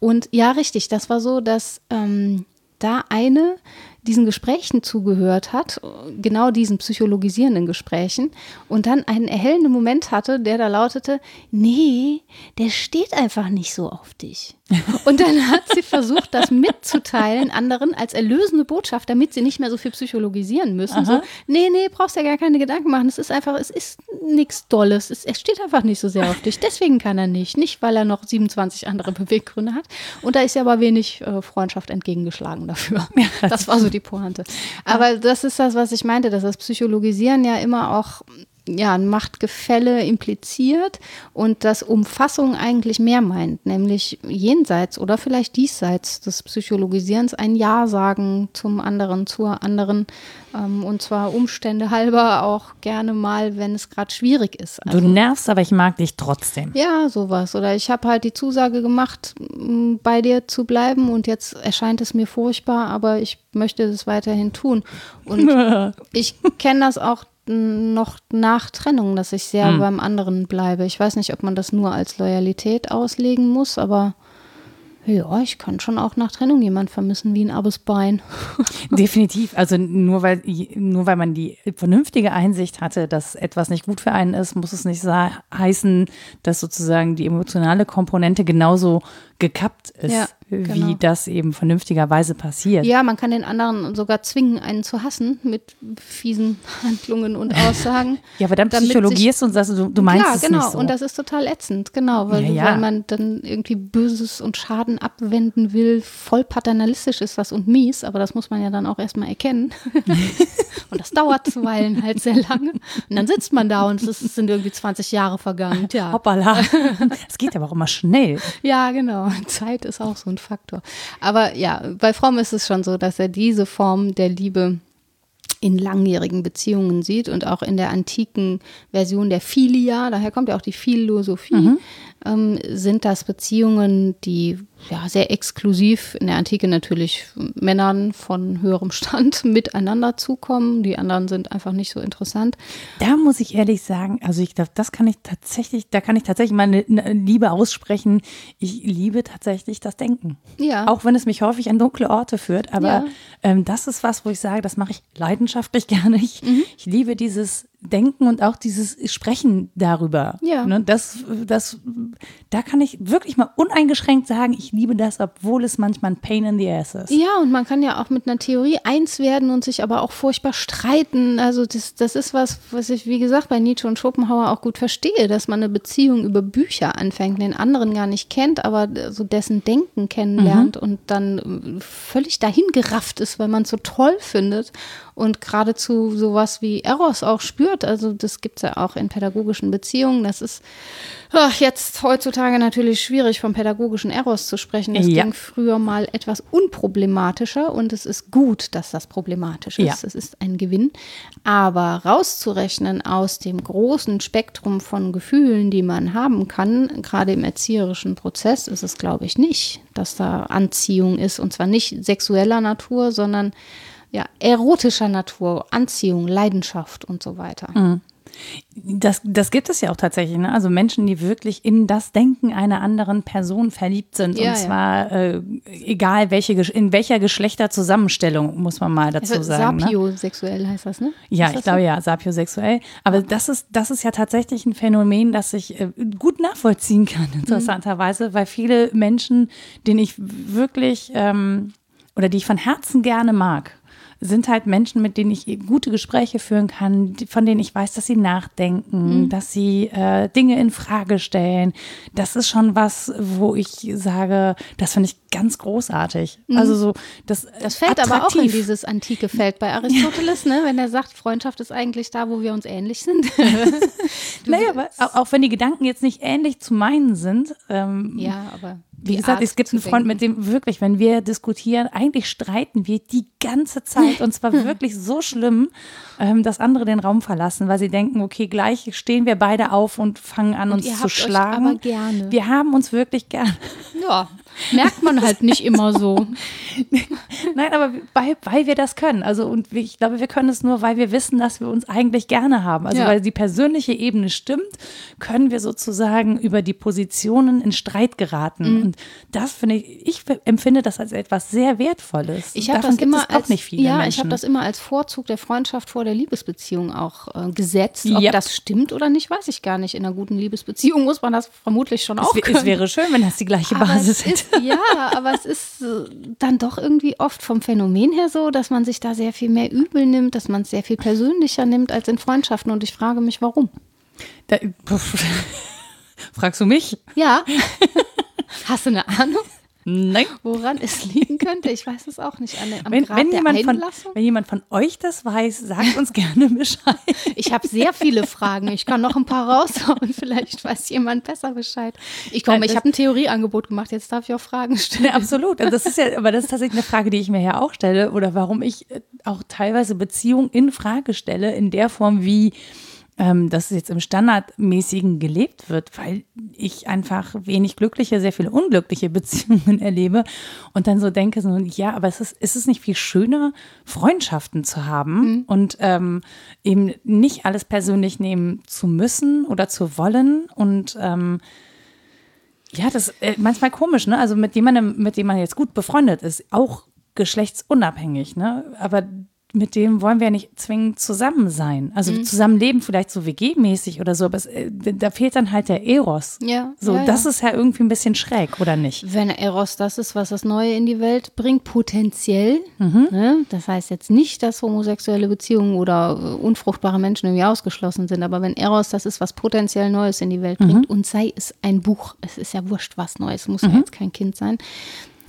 Und ja, richtig, das war so, dass ähm, da eine diesen Gesprächen zugehört hat, genau diesen psychologisierenden Gesprächen, und dann einen erhellenden Moment hatte, der da lautete, nee, der steht einfach nicht so auf dich. Und dann hat sie versucht, das mitzuteilen anderen als erlösende Botschaft, damit sie nicht mehr so viel psychologisieren müssen. So, nee, nee, brauchst ja gar keine Gedanken machen. Es ist einfach, es ist nichts Dolles. Es, er steht einfach nicht so sehr auf dich. Deswegen kann er nicht. Nicht, weil er noch 27 andere Beweggründe hat. Und da ist ja aber wenig äh, Freundschaft entgegengeschlagen dafür. Ja, das war so die Pointe. Aber das ist das, was ich meinte, dass das Psychologisieren ja immer auch ja, ein Machtgefälle impliziert und das Umfassung eigentlich mehr meint, nämlich jenseits oder vielleicht diesseits des Psychologisierens ein Ja sagen zum anderen, zur anderen ähm, und zwar Umstände halber auch gerne mal, wenn es gerade schwierig ist.
Also, du nervst, aber ich mag dich trotzdem.
Ja, sowas. Oder ich habe halt die Zusage gemacht, bei dir zu bleiben und jetzt erscheint es mir furchtbar, aber ich möchte es weiterhin tun. Und *laughs* ich kenne das auch noch nach Trennung, dass ich sehr hm. beim anderen bleibe. Ich weiß nicht, ob man das nur als Loyalität auslegen muss, aber ja, ich kann schon auch nach Trennung jemand vermissen wie ein abes Bein. *laughs*
Definitiv. Also nur weil, nur weil man die vernünftige Einsicht hatte, dass etwas nicht gut für einen ist, muss es nicht heißen, dass sozusagen die emotionale Komponente genauso gekappt ist, ja, genau. wie das eben vernünftigerweise passiert.
Ja, man kann den anderen sogar zwingen, einen zu hassen mit fiesen *laughs* Handlungen und Aussagen. *laughs*
ja, aber dann psychologierst du und sagst, du, du meinst ja, es
genau.
nicht so.
Und das ist total ätzend, genau, weil, ja, ja. weil man dann irgendwie Böses und Schaden abwenden will. Voll paternalistisch ist das und mies, aber das muss man ja dann auch erstmal erkennen. *laughs* und das dauert zuweilen halt sehr lange. Und dann sitzt man da und es sind irgendwie 20 Jahre vergangen.
Tja. Hoppala. Es geht aber auch immer schnell.
Ja, genau. Zeit ist auch so ein Faktor. Aber ja, bei Fromm ist es schon so, dass er diese Form der Liebe in langjährigen Beziehungen sieht und auch in der antiken Version der Philia, daher kommt ja auch die Philosophie, mhm ähm, sind das Beziehungen, die ja, sehr exklusiv in der Antike natürlich Männern von höherem Stand *laughs* miteinander zukommen. Die anderen sind einfach nicht so interessant.
Da muss ich ehrlich sagen, also ich glaube, das kann ich tatsächlich, da kann ich tatsächlich meine Liebe aussprechen. Ich liebe tatsächlich das Denken. Ja. Auch wenn es mich häufig an dunkle Orte führt. Aber ja. ähm, das ist was, wo ich sage, das mache ich leidenschaftlich *laughs* gerne. Ich, mhm. ich liebe dieses Denken und auch dieses Sprechen darüber. Ja. Ne, das, das, da kann ich wirklich mal uneingeschränkt sagen, ich liebe das, obwohl es manchmal ein Pain in the ass ist.
Ja, und man kann ja auch mit einer Theorie eins werden und sich aber auch furchtbar streiten. Also das, das ist was, was ich, wie gesagt, bei Nietzsche und Schopenhauer auch gut verstehe, dass man eine Beziehung über Bücher anfängt, den anderen gar nicht kennt, aber so dessen Denken kennenlernt mhm. und dann völlig dahin gerafft ist, weil man es so toll findet und geradezu sowas wie Eros auch spürt. Also das gibt es ja auch in pädagogischen Beziehungen. Das ist ach, jetzt heutzutage natürlich schwierig, vom pädagogischen Eros zu sprechen. Das ja. ging früher mal etwas unproblematischer und es ist gut, dass das problematisch ist. Ja. Es ist ein Gewinn. Aber rauszurechnen aus dem großen Spektrum von Gefühlen, die man haben kann, gerade im erzieherischen Prozess, ist es, glaube ich, nicht, dass da Anziehung ist. Und zwar nicht sexueller Natur, sondern ja, erotischer Natur, Anziehung, Leidenschaft und so weiter. Mhm.
Das, das gibt es ja auch tatsächlich. Ne? Also Menschen, die wirklich in das Denken einer anderen Person verliebt sind. Ja, und zwar ja. äh, egal welche, in welcher Geschlechterzusammenstellung, muss man mal dazu also, sagen.
Ne? Sapiosexuell ne? heißt das, ne?
Ja, das ich glaube so? ja, sapiosexuell. Aber das ist, das ist ja tatsächlich ein Phänomen, das ich äh, gut nachvollziehen kann, *laughs* interessanterweise, mhm. weil viele Menschen, denen ich wirklich ähm, oder die ich von Herzen gerne mag, sind halt Menschen, mit denen ich gute Gespräche führen kann, von denen ich weiß, dass sie nachdenken, mhm. dass sie äh, Dinge in Frage stellen. Das ist schon was, wo ich sage, das finde ich ganz großartig. Mhm. Also so das
Das fällt attraktiv. aber auch in dieses antike Feld bei Aristoteles, ne, wenn er sagt, Freundschaft ist eigentlich da, wo wir uns ähnlich sind. *laughs*
naja, aber auch, auch, wenn die Gedanken jetzt nicht ähnlich zu meinen sind. Ähm,
ja, aber
wie gesagt, Art es gibt einen Freund, mit dem wirklich, wenn wir diskutieren, eigentlich streiten wir die ganze Zeit und zwar *laughs* wirklich so schlimm, ähm, dass andere den Raum verlassen, weil sie denken, okay, gleich stehen wir beide auf und fangen an, und uns zu schlagen. aber
gerne.
Wir haben uns wirklich gern.
Ja, merkt man halt nicht immer so. *laughs*
Nein, aber weil, weil wir das können. Also und ich glaube, wir können es nur, weil wir wissen, dass wir uns eigentlich gerne haben. Also ja. weil die persönliche Ebene stimmt, können wir sozusagen über die Positionen in Streit geraten. Mhm. Und das finde ich, ich empfinde das als etwas sehr Wertvolles.
Ich habe das immer als, nicht viele ja, Menschen. ich habe das immer als Vorzug der Freundschaft vor der Liebesbeziehung auch äh, gesetzt. Ob ja. das stimmt oder nicht, weiß ich gar nicht. In einer guten Liebesbeziehung muss man das vermutlich schon auch
es, können. Es wäre schön, wenn das die gleiche Aber Basis hätte. *laughs*
ja, aber es ist äh, dann doch irgendwie oft vom Phänomen her so, dass man sich da sehr viel mehr übel nimmt, dass man es sehr viel persönlicher nimmt als in Freundschaften. Und ich frage mich, warum. Da, *laughs*
fragst du mich?
Ja. *laughs* Hast du eine Ahnung?
Nein.
Woran es liegen könnte, ich weiß es auch nicht. An,
am wenn, Grad wenn, jemand von, wenn jemand von euch das weiß, sagt uns gerne Bescheid.
Ich habe sehr viele Fragen. Ich kann noch ein paar raushauen. Vielleicht weiß jemand besser Bescheid. Ich komme, ich habe ein Theorieangebot gemacht. Jetzt darf ich auch Fragen stellen. Ja,
absolut. Also das ist ja, aber das ist tatsächlich eine Frage, die ich mir ja auch stelle oder warum ich äh, auch teilweise Beziehungen in Frage stelle in der Form, wie ähm, dass es jetzt im Standardmäßigen gelebt wird, weil ich einfach wenig glückliche, sehr viele unglückliche *laughs* Beziehungen erlebe und dann so denke, so, ja, aber es ist, ist es nicht viel schöner, Freundschaften zu haben mhm. und ähm, eben nicht alles persönlich nehmen zu müssen oder zu wollen und ähm, ja, das ist äh, manchmal komisch, ne? Also mit jemandem, mit dem man jetzt gut befreundet ist, auch geschlechtsunabhängig, ne? Aber mit dem wollen wir ja nicht zwingend zusammen sein. Also mhm. zusammenleben vielleicht so WG-mäßig oder so, aber es, äh, da fehlt dann halt der Eros.
Ja.
So,
ja,
das ja. ist ja irgendwie ein bisschen schräg, oder nicht?
Wenn Eros das ist, was das Neue in die Welt bringt, potenziell. Mhm. Ne? Das heißt jetzt nicht, dass homosexuelle Beziehungen oder äh, unfruchtbare Menschen irgendwie ausgeschlossen sind, aber wenn Eros das ist, was potenziell Neues in die Welt bringt, mhm. und sei es ein Buch, es ist ja wurscht, was Neues, muss ja mhm. jetzt kein Kind sein,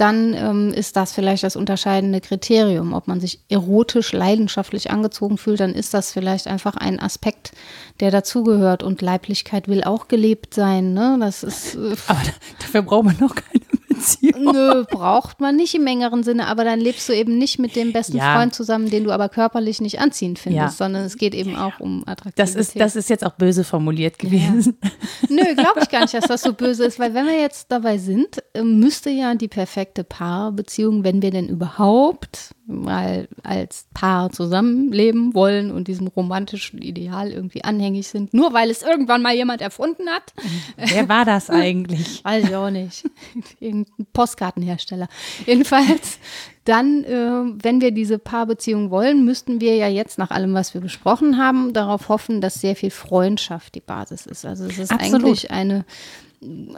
dann ähm, ist das vielleicht das unterscheidende Kriterium. Ob man sich erotisch, leidenschaftlich angezogen fühlt, dann ist das vielleicht einfach ein Aspekt, der dazugehört. Und Leiblichkeit will auch gelebt sein. Ne? Das ist.
Äh, Aber dafür braucht man noch keine Beziehung.
Nö, braucht man nicht im engeren Sinne, aber dann lebst du eben nicht mit dem besten ja. Freund zusammen, den du aber körperlich nicht anziehend findest, ja. sondern es geht eben auch um Attraktivität.
Das ist, das ist jetzt auch böse formuliert gewesen.
Ja. *laughs* Nö, glaube ich gar nicht, dass das so böse ist, weil wenn wir jetzt dabei sind, äh, müsste ja die perfekte Paarbeziehung, wenn wir denn überhaupt mal als Paar zusammenleben wollen und diesem romantischen Ideal irgendwie anhängig sind, nur weil es irgendwann mal jemand erfunden hat.
Wer war das *laughs* eigentlich?
Weiß ich auch nicht. Irgendein Postkartenhersteller. Jedenfalls, *laughs* dann, äh, wenn wir diese Paarbeziehung wollen, müssten wir ja jetzt nach allem, was wir besprochen haben, darauf hoffen, dass sehr viel Freundschaft die Basis ist. Also es ist Absolut. eigentlich eine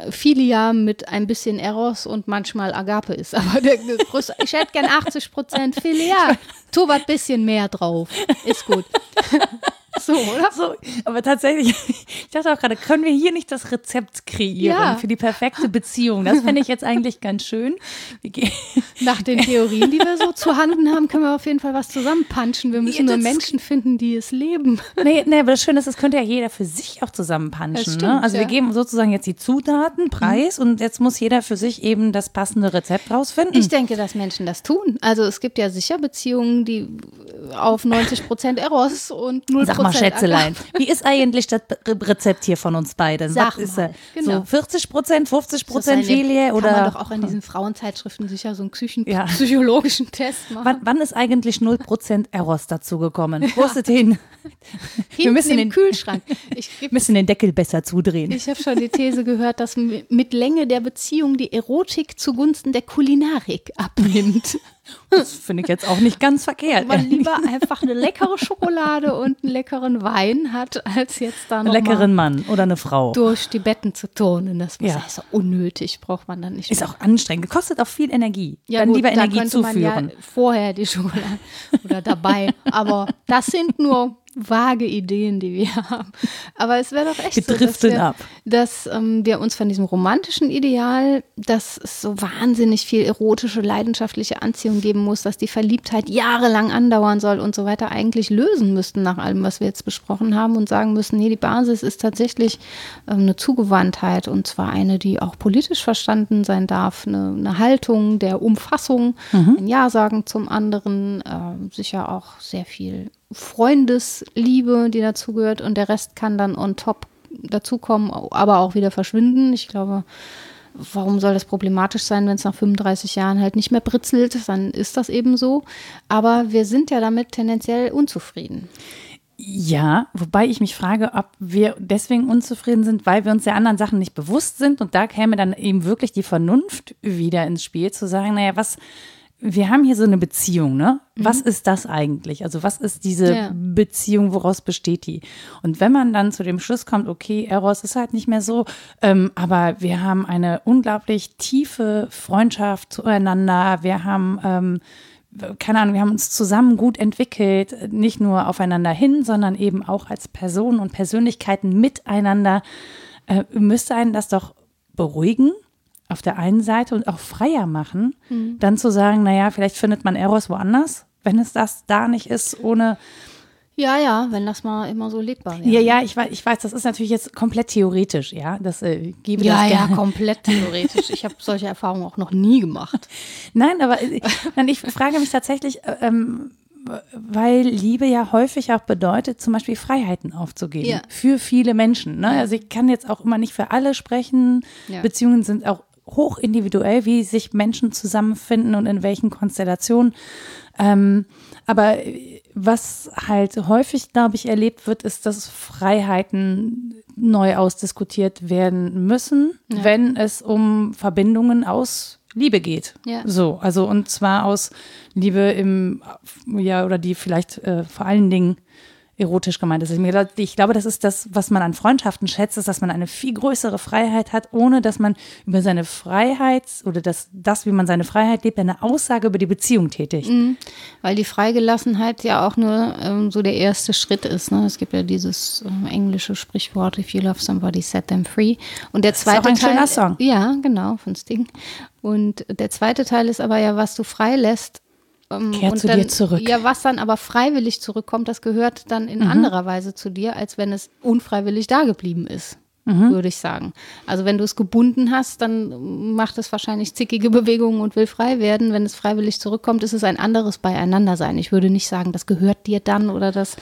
Filia mit ein bisschen Eros und manchmal Agape ist. *laughs* Aber der, der größte, ich hätte gern 80 Prozent Filia. *laughs* Tu was bisschen mehr drauf. Ist gut. So, oder?
So, aber tatsächlich, *laughs* ich dachte auch gerade, können wir hier nicht das Rezept kreieren ja. für die perfekte Beziehung? Das fände ich jetzt eigentlich ganz schön. *laughs*
Nach den Theorien, die wir so zu Handen haben, können wir auf jeden Fall was zusammenpanschen. Wir müssen ja, nur Menschen finden, die es leben.
Nee, nee, aber das Schöne ist, das könnte ja jeder für sich auch zusammenpanschen. Ne? Also ja. wir geben sozusagen jetzt die Zutaten, Preis mhm. und jetzt muss jeder für sich eben das passende Rezept rausfinden.
Ich denke, dass Menschen das tun. Also es gibt ja sicher Beziehungen, die auf 90 Prozent Eros und 0
Sag mal, Schätzelein, wie ist eigentlich das Rezept hier von uns beiden?
Sag
Was ist
mal,
genau. So 40 Prozent, 50 Prozent Filie? Oder?
Kann man doch auch in diesen Frauenzeitschriften sicher so einen Psychen ja. psychologischen Test machen.
Wann, wann ist eigentlich 0 Prozent Eros dazugekommen? Wo ist hin? *laughs*
Wir müssen den Kühlschrank.
Ich *laughs* müssen den Deckel besser zudrehen.
Ich habe schon die These gehört, dass mit Länge der Beziehung die Erotik zugunsten der Kulinarik abnimmt. *laughs*
Das finde ich jetzt auch nicht ganz verkehrt.
Man lieber einfach eine leckere Schokolade und einen leckeren Wein hat, als jetzt da noch
einen leckeren Mann oder eine Frau
durch die Betten zu turnen. Das ja. ist ja unnötig, braucht man dann nicht.
Ist mehr. auch anstrengend, kostet auch viel Energie. Ja, dann gut, lieber Energie da zuführen. Ja
vorher die Schokolade *laughs* oder dabei. Aber das sind nur vage Ideen, die wir *laughs* haben. Aber es wäre doch echt
wir so, dass, wir,
ab. dass ähm, wir uns von diesem romantischen Ideal, dass es so wahnsinnig viel erotische, leidenschaftliche Anziehung geben muss, dass die Verliebtheit jahrelang andauern soll und so weiter, eigentlich lösen müssten nach allem, was wir jetzt besprochen haben und sagen müssen, nee, die Basis ist tatsächlich ähm, eine Zugewandtheit und zwar eine, die auch politisch verstanden sein darf, eine, eine Haltung der Umfassung, mhm. ein Ja sagen zum anderen, äh, sicher auch sehr viel Freundesliebe, die dazugehört und der Rest kann dann on top dazukommen, aber auch wieder verschwinden. Ich glaube, warum soll das problematisch sein, wenn es nach 35 Jahren halt nicht mehr britzelt, dann ist das eben so. Aber wir sind ja damit tendenziell unzufrieden.
Ja, wobei ich mich frage, ob wir deswegen unzufrieden sind, weil wir uns der anderen Sachen nicht bewusst sind. Und da käme dann eben wirklich die Vernunft wieder ins Spiel, zu sagen, naja, was, wir haben hier so eine Beziehung, ne? Was mhm. ist das eigentlich? Also was ist diese ja. Beziehung, woraus besteht die? Und wenn man dann zu dem Schluss kommt, okay, Eros ist halt nicht mehr so, ähm, aber wir haben eine unglaublich tiefe Freundschaft zueinander, wir haben ähm, keine Ahnung, wir haben uns zusammen gut entwickelt, nicht nur aufeinander hin, sondern eben auch als Personen und Persönlichkeiten miteinander, äh, müsste einen das doch beruhigen auf der einen Seite und auch freier machen, mhm. dann zu sagen, naja, vielleicht findet man Eros woanders, wenn es das da nicht ist, ohne.
Ja, ja, wenn das mal immer so lebbar wäre.
Ja, ja, ich weiß, ich weiß, das ist natürlich jetzt komplett theoretisch, ja. Das äh, gebe
ja,
das
gerne. Ja, komplett theoretisch. Ich habe solche Erfahrungen auch noch nie gemacht. *laughs*
Nein, aber äh, nein, ich frage mich tatsächlich, äh, ähm, weil Liebe ja häufig auch bedeutet, zum Beispiel Freiheiten aufzugeben ja. für viele Menschen. Ne? Also ich kann jetzt auch immer nicht für alle sprechen. Ja. Beziehungen sind auch hoch individuell, wie sich Menschen zusammenfinden und in welchen Konstellationen. Ähm, aber was halt häufig, glaube ich, erlebt wird, ist, dass Freiheiten neu ausdiskutiert werden müssen, ja. wenn es um Verbindungen aus Liebe geht. Ja. So, also und zwar aus Liebe im, ja, oder die vielleicht äh, vor allen Dingen erotisch gemeint ist. Ich glaube, das ist das, was man an Freundschaften schätzt, ist, dass man eine viel größere Freiheit hat, ohne dass man über seine Freiheit oder das, das wie man seine Freiheit lebt, eine Aussage über die Beziehung tätigt. Mhm.
Weil die Freigelassenheit ja auch nur ähm, so der erste Schritt ist. Ne? Es gibt ja dieses ähm, englische Sprichwort, if you love somebody, set them free. Und der zweite
das ist auch ein Teil, Song.
Ja, genau, von Sting. Und der zweite Teil ist aber ja, was du freilässt,
ähm, Kehr zu
dann,
dir zurück.
Ja, was dann aber freiwillig zurückkommt, das gehört dann in mhm. anderer Weise zu dir, als wenn es unfreiwillig da geblieben ist mhm. würde ich sagen. Also wenn du es gebunden hast, dann macht es wahrscheinlich zickige Bewegungen und will frei werden. Wenn es freiwillig zurückkommt, ist es ein anderes Beieinandersein. Ich würde nicht sagen, das gehört dir dann oder das,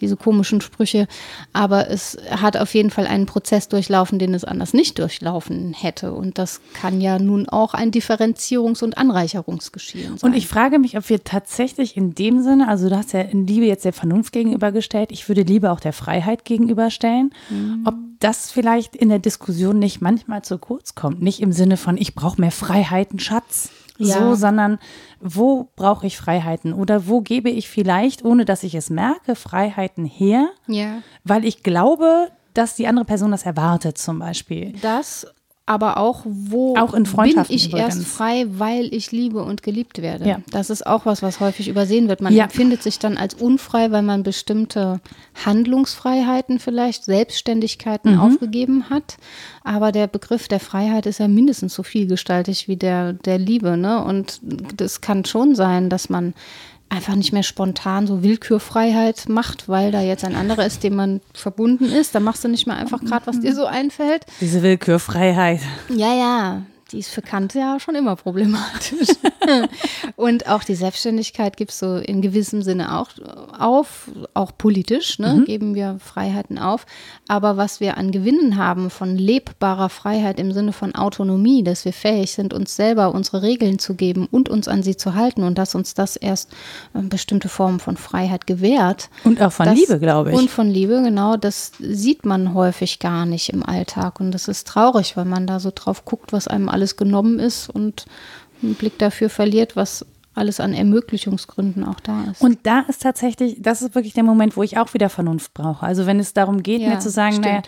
diese komischen Sprüche, aber es hat auf jeden Fall einen Prozess durchlaufen, den es anders nicht durchlaufen hätte. Und das kann ja nun auch ein Differenzierungs- und Anreicherungsgeschehen sein.
Und ich frage mich, ob wir tatsächlich in dem Sinne, also du hast ja in Liebe jetzt der Vernunft gegenübergestellt, ich würde Liebe auch der Freiheit gegenüberstellen, mhm. ob das vielleicht in der Diskussion nicht manchmal zu kurz kommt. Nicht im Sinne von, ich brauche mehr Freiheiten, Schatz. Ja. So, sondern wo brauche ich Freiheiten oder wo gebe ich vielleicht, ohne dass ich es merke, Freiheiten her,
ja.
weil ich glaube, dass die andere Person das erwartet, zum Beispiel.
Das aber auch, wo
auch in
bin ich übrigens. erst frei, weil ich liebe und geliebt werde.
Ja.
Das ist auch was, was häufig übersehen wird. Man ja. empfindet sich dann als unfrei, weil man bestimmte Handlungsfreiheiten vielleicht, Selbstständigkeiten mhm. aufgegeben hat. Aber der Begriff der Freiheit ist ja mindestens so vielgestaltig wie der der Liebe. Ne? Und das kann schon sein, dass man einfach nicht mehr spontan so Willkürfreiheit macht, weil da jetzt ein anderer ist, dem man verbunden ist. Da machst du nicht mehr einfach gerade, was dir so einfällt.
Diese Willkürfreiheit.
Ja, ja die ist für Kant ja schon immer problematisch. *laughs* und auch die Selbstständigkeit gibt es so in gewissem Sinne auch auf, auch politisch, ne, mhm. geben wir Freiheiten auf. Aber was wir an Gewinnen haben von lebbarer Freiheit im Sinne von Autonomie, dass wir fähig sind, uns selber unsere Regeln zu geben und uns an sie zu halten und dass uns das erst äh, bestimmte Formen von Freiheit gewährt.
Und auch von das, Liebe, glaube ich.
Und von Liebe, genau, das sieht man häufig gar nicht im Alltag. Und das ist traurig, weil man da so drauf guckt, was einem alles genommen ist und einen Blick dafür verliert, was alles an Ermöglichungsgründen auch da ist.
Und da ist tatsächlich, das ist wirklich der Moment, wo ich auch wieder Vernunft brauche. Also wenn es darum geht, ja, mir zu sagen, naja,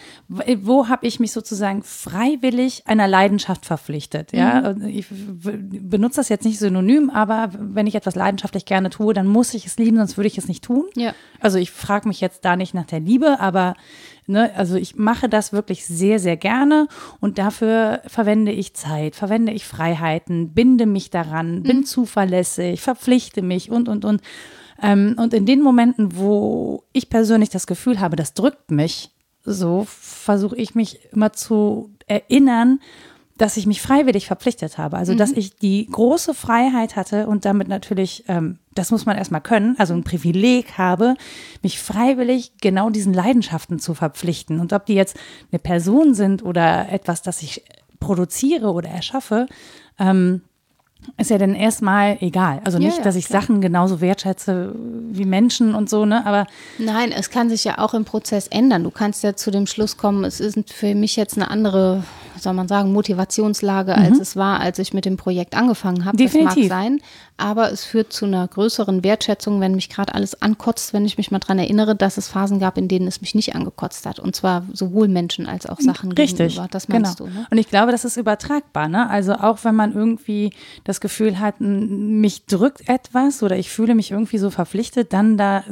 wo habe ich mich sozusagen freiwillig einer Leidenschaft verpflichtet? Ja, mhm. ich benutze das jetzt nicht synonym, aber wenn ich etwas leidenschaftlich gerne tue, dann muss ich es lieben, sonst würde ich es nicht tun.
Ja.
Also ich frage mich jetzt da nicht nach der Liebe, aber Ne? Also ich mache das wirklich sehr, sehr gerne und dafür verwende ich Zeit, verwende ich Freiheiten, binde mich daran, bin mhm. zuverlässig, verpflichte mich und, und, und. Ähm, und in den Momenten, wo ich persönlich das Gefühl habe, das drückt mich, so versuche ich mich immer zu erinnern, dass ich mich freiwillig verpflichtet habe. Also, mhm. dass ich die große Freiheit hatte und damit natürlich, ähm, das muss man erstmal können, also ein Privileg habe, mich freiwillig genau diesen Leidenschaften zu verpflichten. Und ob die jetzt eine Person sind oder etwas, das ich produziere oder erschaffe, ähm, ist ja dann erstmal egal. Also nicht, ja, ja, dass ich klar. Sachen genauso wertschätze wie Menschen und so, ne? Aber
nein, es kann sich ja auch im Prozess ändern. Du kannst ja zu dem Schluss kommen, es ist für mich jetzt eine andere, soll man sagen, Motivationslage, mhm. als es war, als ich mit dem Projekt angefangen habe.
Definitiv.
Das mag sein aber es führt zu einer größeren Wertschätzung, wenn mich gerade alles ankotzt, wenn ich mich mal daran erinnere, dass es Phasen gab, in denen es mich nicht angekotzt hat. Und zwar sowohl Menschen als auch Sachen
Richtig, gegenüber. Das meinst genau. du, ne? Und ich glaube, das ist übertragbar. Ne? Also auch wenn man irgendwie das Gefühl hat, mich drückt etwas oder ich fühle mich irgendwie so verpflichtet, dann da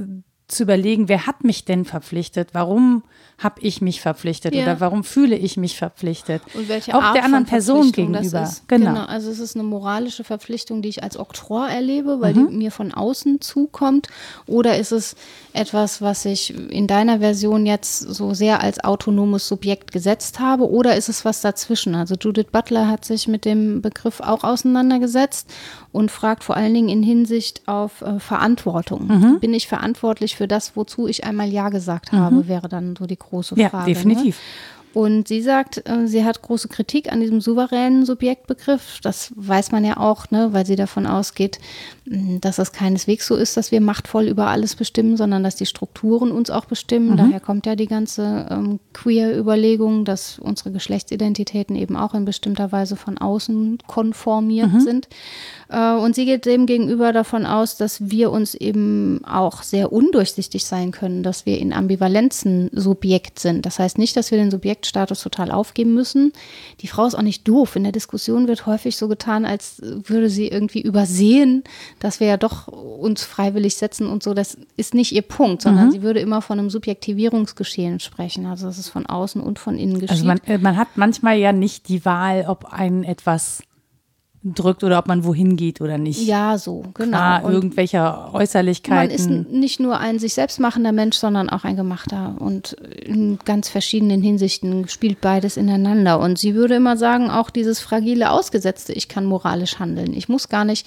zu überlegen, wer hat mich denn verpflichtet? Warum habe ich mich verpflichtet ja. oder warum fühle ich mich verpflichtet?
Und welche
auch
Art
der anderen Person gegenüber.
Genau. genau. Also es ist eine moralische Verpflichtung, die ich als Oktroi erlebe, weil mhm. die mir von außen zukommt. Oder ist es etwas, was ich in deiner Version jetzt so sehr als autonomes Subjekt gesetzt habe? Oder ist es was dazwischen? Also Judith Butler hat sich mit dem Begriff auch auseinandergesetzt und fragt vor allen Dingen in Hinsicht auf äh, Verantwortung. Mhm. Bin ich verantwortlich für das, wozu ich einmal Ja gesagt habe, mhm. wäre dann so die große Frage.
Ja, definitiv.
Ne? Und sie sagt, äh, sie hat große Kritik an diesem souveränen Subjektbegriff. Das weiß man ja auch, ne, weil sie davon ausgeht, mm, dass es keineswegs so ist, dass wir machtvoll über alles bestimmen, sondern dass die Strukturen uns auch bestimmen. Mhm. Daher kommt ja die ganze ähm, Queer-Überlegung, dass unsere Geschlechtsidentitäten eben auch in bestimmter Weise von außen konformiert mhm. sind. Äh, und sie geht dem gegenüber davon aus, dass wir uns eben auch sehr undurchsichtig sein können, dass wir in Ambivalenzen Subjekt sind. Das heißt nicht, dass wir den Subjektstatus total aufgeben müssen. Die Frau ist auch nicht doof. In der Diskussion wird häufig so getan, als würde sie irgendwie übersehen, dass wir ja doch uns freiwillig setzen und so. Das ist nicht ihr Punkt, sondern mhm. sie würde immer von einem Subjektivierungsgeschehen sprechen. Also das ist von außen und von innen geschieht. Also
man, äh, man hat manchmal ja nicht die Wahl, ob ein etwas drückt oder ob man wohin geht oder nicht.
Ja, so, genau.
Klar, irgendwelcher Äußerlichkeiten.
Man ist nicht nur ein sich selbst machender Mensch, sondern auch ein gemachter. Und in ganz verschiedenen Hinsichten spielt beides ineinander. Und sie würde immer sagen, auch dieses fragile Ausgesetzte, ich kann moralisch handeln. Ich muss gar nicht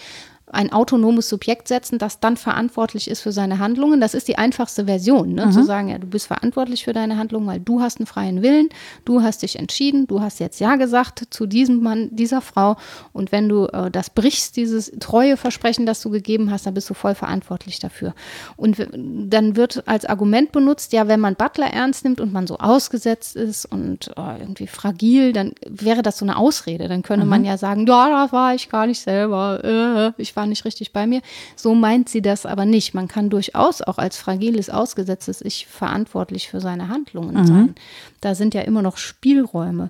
ein autonomes Subjekt setzen, das dann verantwortlich ist für seine Handlungen. Das ist die einfachste Version, ne? Mhm. zu sagen, ja, du bist verantwortlich für deine Handlungen, weil du hast einen freien Willen, du hast dich entschieden, du hast jetzt Ja gesagt zu diesem Mann, dieser Frau und wenn du äh, das brichst, dieses treue Versprechen, das du gegeben hast, dann bist du voll verantwortlich dafür. Und dann wird als Argument benutzt, ja, wenn man Butler ernst nimmt und man so ausgesetzt ist und äh, irgendwie fragil, dann wäre das so eine Ausrede. Dann könne mhm. man ja sagen, ja, da war ich gar nicht selber, äh, ich war nicht richtig bei mir. So meint sie das aber nicht. Man kann durchaus auch als fragiles, ausgesetztes Ich verantwortlich für seine Handlungen mhm. sein. Da sind ja immer noch Spielräume.